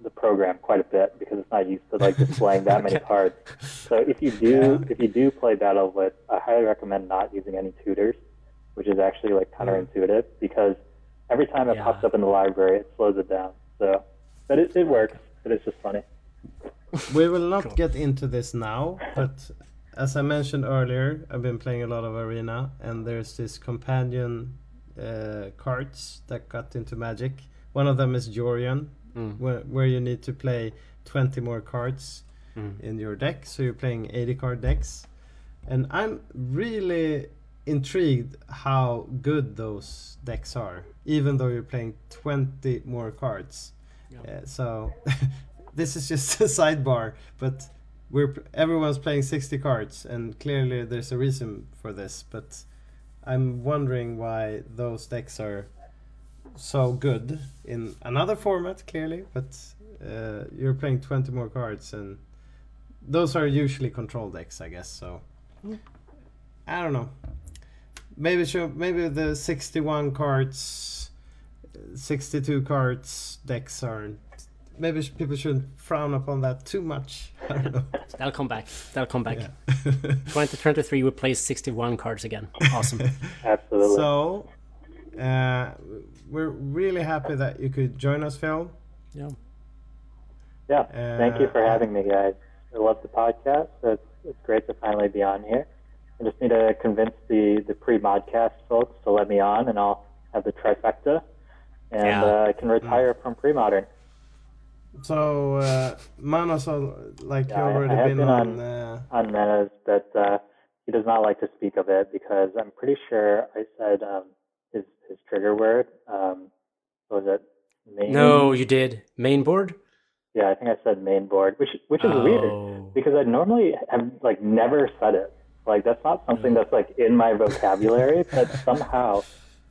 the program quite a bit because it's not used to like displaying that many [laughs] cards. So if you do Yeah. if you do play Battle of Wits, I highly recommend not using any tutors, which is actually like counterintuitive because every time it Yeah. pops up in the library, it slows it down. So, but it, it works. But it's just funny. We will not get into this now, but as I mentioned earlier, I've been playing a lot of Arena, and there's this companion uh, cards that got into Magic. One of them is Yorion, where, where you need to play 20 more cards in your deck, so you're playing 80 card decks. And I'm really intrigued how good those decks are, even though you're playing 20 more cards. Uh, so [laughs] this is just a [laughs] sidebar, but we're everyone's playing 60 cards, and clearly there's a reason for this. But I'm wondering why those decks are so good in another format, clearly. But uh, you're playing 20 more cards, and those are usually control decks, I guess. So I don't know. Maybe should, maybe the 61 cards, 62 cards decks are. Maybe people shouldn't frown upon that too much. [laughs] I don't know. They'll come back. They'll come back. Yeah. [laughs] 2023 we play 61 cards again. Awesome. [laughs] Absolutely. so, uh, we're really happy that you could join us, Phil. yeah. yeah. Thank you for uh, having me, guys. I love the podcast. So it's, it's great to finally be on here. I just need to convince the the pre-modcast folks to let me on, and I'll have the trifecta, and Yeah. uh, I can retire from pre-modern. so uh, Manos, like Yeah, I- you already I have been, been on. on- uh, on Mena's, but uh, he does not like to speak of it because I'm pretty sure I said um, his his trigger word. Um, what was it? Main? No, you did mainboard. Yeah, I think I said main board, which which is Oh. weird because I normally have like never said it. Like that's not something that's like in my vocabulary, but [laughs] somehow,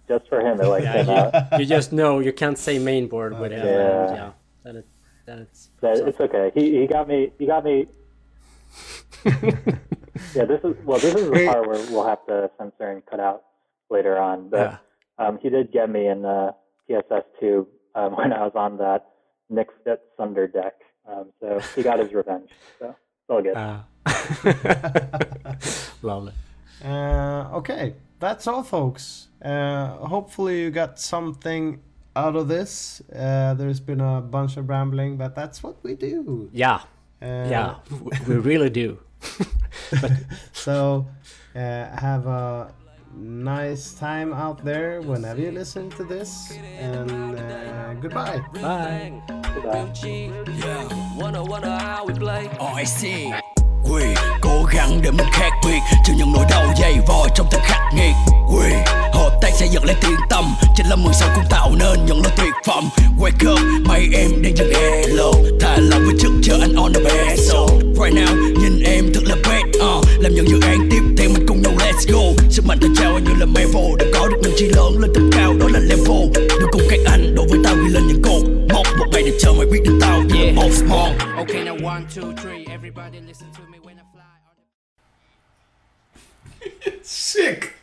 just for him, it like came out. [laughs] You just know you can't say mainboard with him. Yeah. yeah. It, then it's. Okay. He he got me. He got me. [laughs] yeah, this is well. This is the part where we'll have to censor and cut out later on. But Yeah. um, he did get me in the PSS two um, when I was on that Nic Fit Thunder deck. Um, so he got his revenge. So it's all good. Uh, [laughs] lovely. Uh, okay, that's all, folks. Uh, hopefully, you got something out of this. Uh, there's been a bunch of rambling, but that's what we do. Yeah, Uh, yeah, we really do. [laughs] So, uh, have a nice time out there whenever you listen to this, and uh, goodbye. Bye. Bye. Goodbye. Oh, I cố gắng để mình khác biệt. Chịu những nỗi đau dày vò trong từng khắc nghiệt Quỳ, hợp tác xây dựng lên tiếng tâm. Trên lâm 16 cũng tạo nên những lời tuyệt phẩm. Wake up, mấy em đang dừng hello Thả lòng với trước chờ anh on the best So, right now, nhìn em thật là bad uh, Làm những dự án tiếp theo mình cùng nhau let's go. Sức mạnh ta trao như là Marvel Đã có được những chi lớn lên tầm cao đó là level. Được cùng các anh đối với tao ghi lên những cột Mốc. Một ngày để chờ mày biết được tao. Là small Okay, now one, two, three. Everybody listen to me Sick!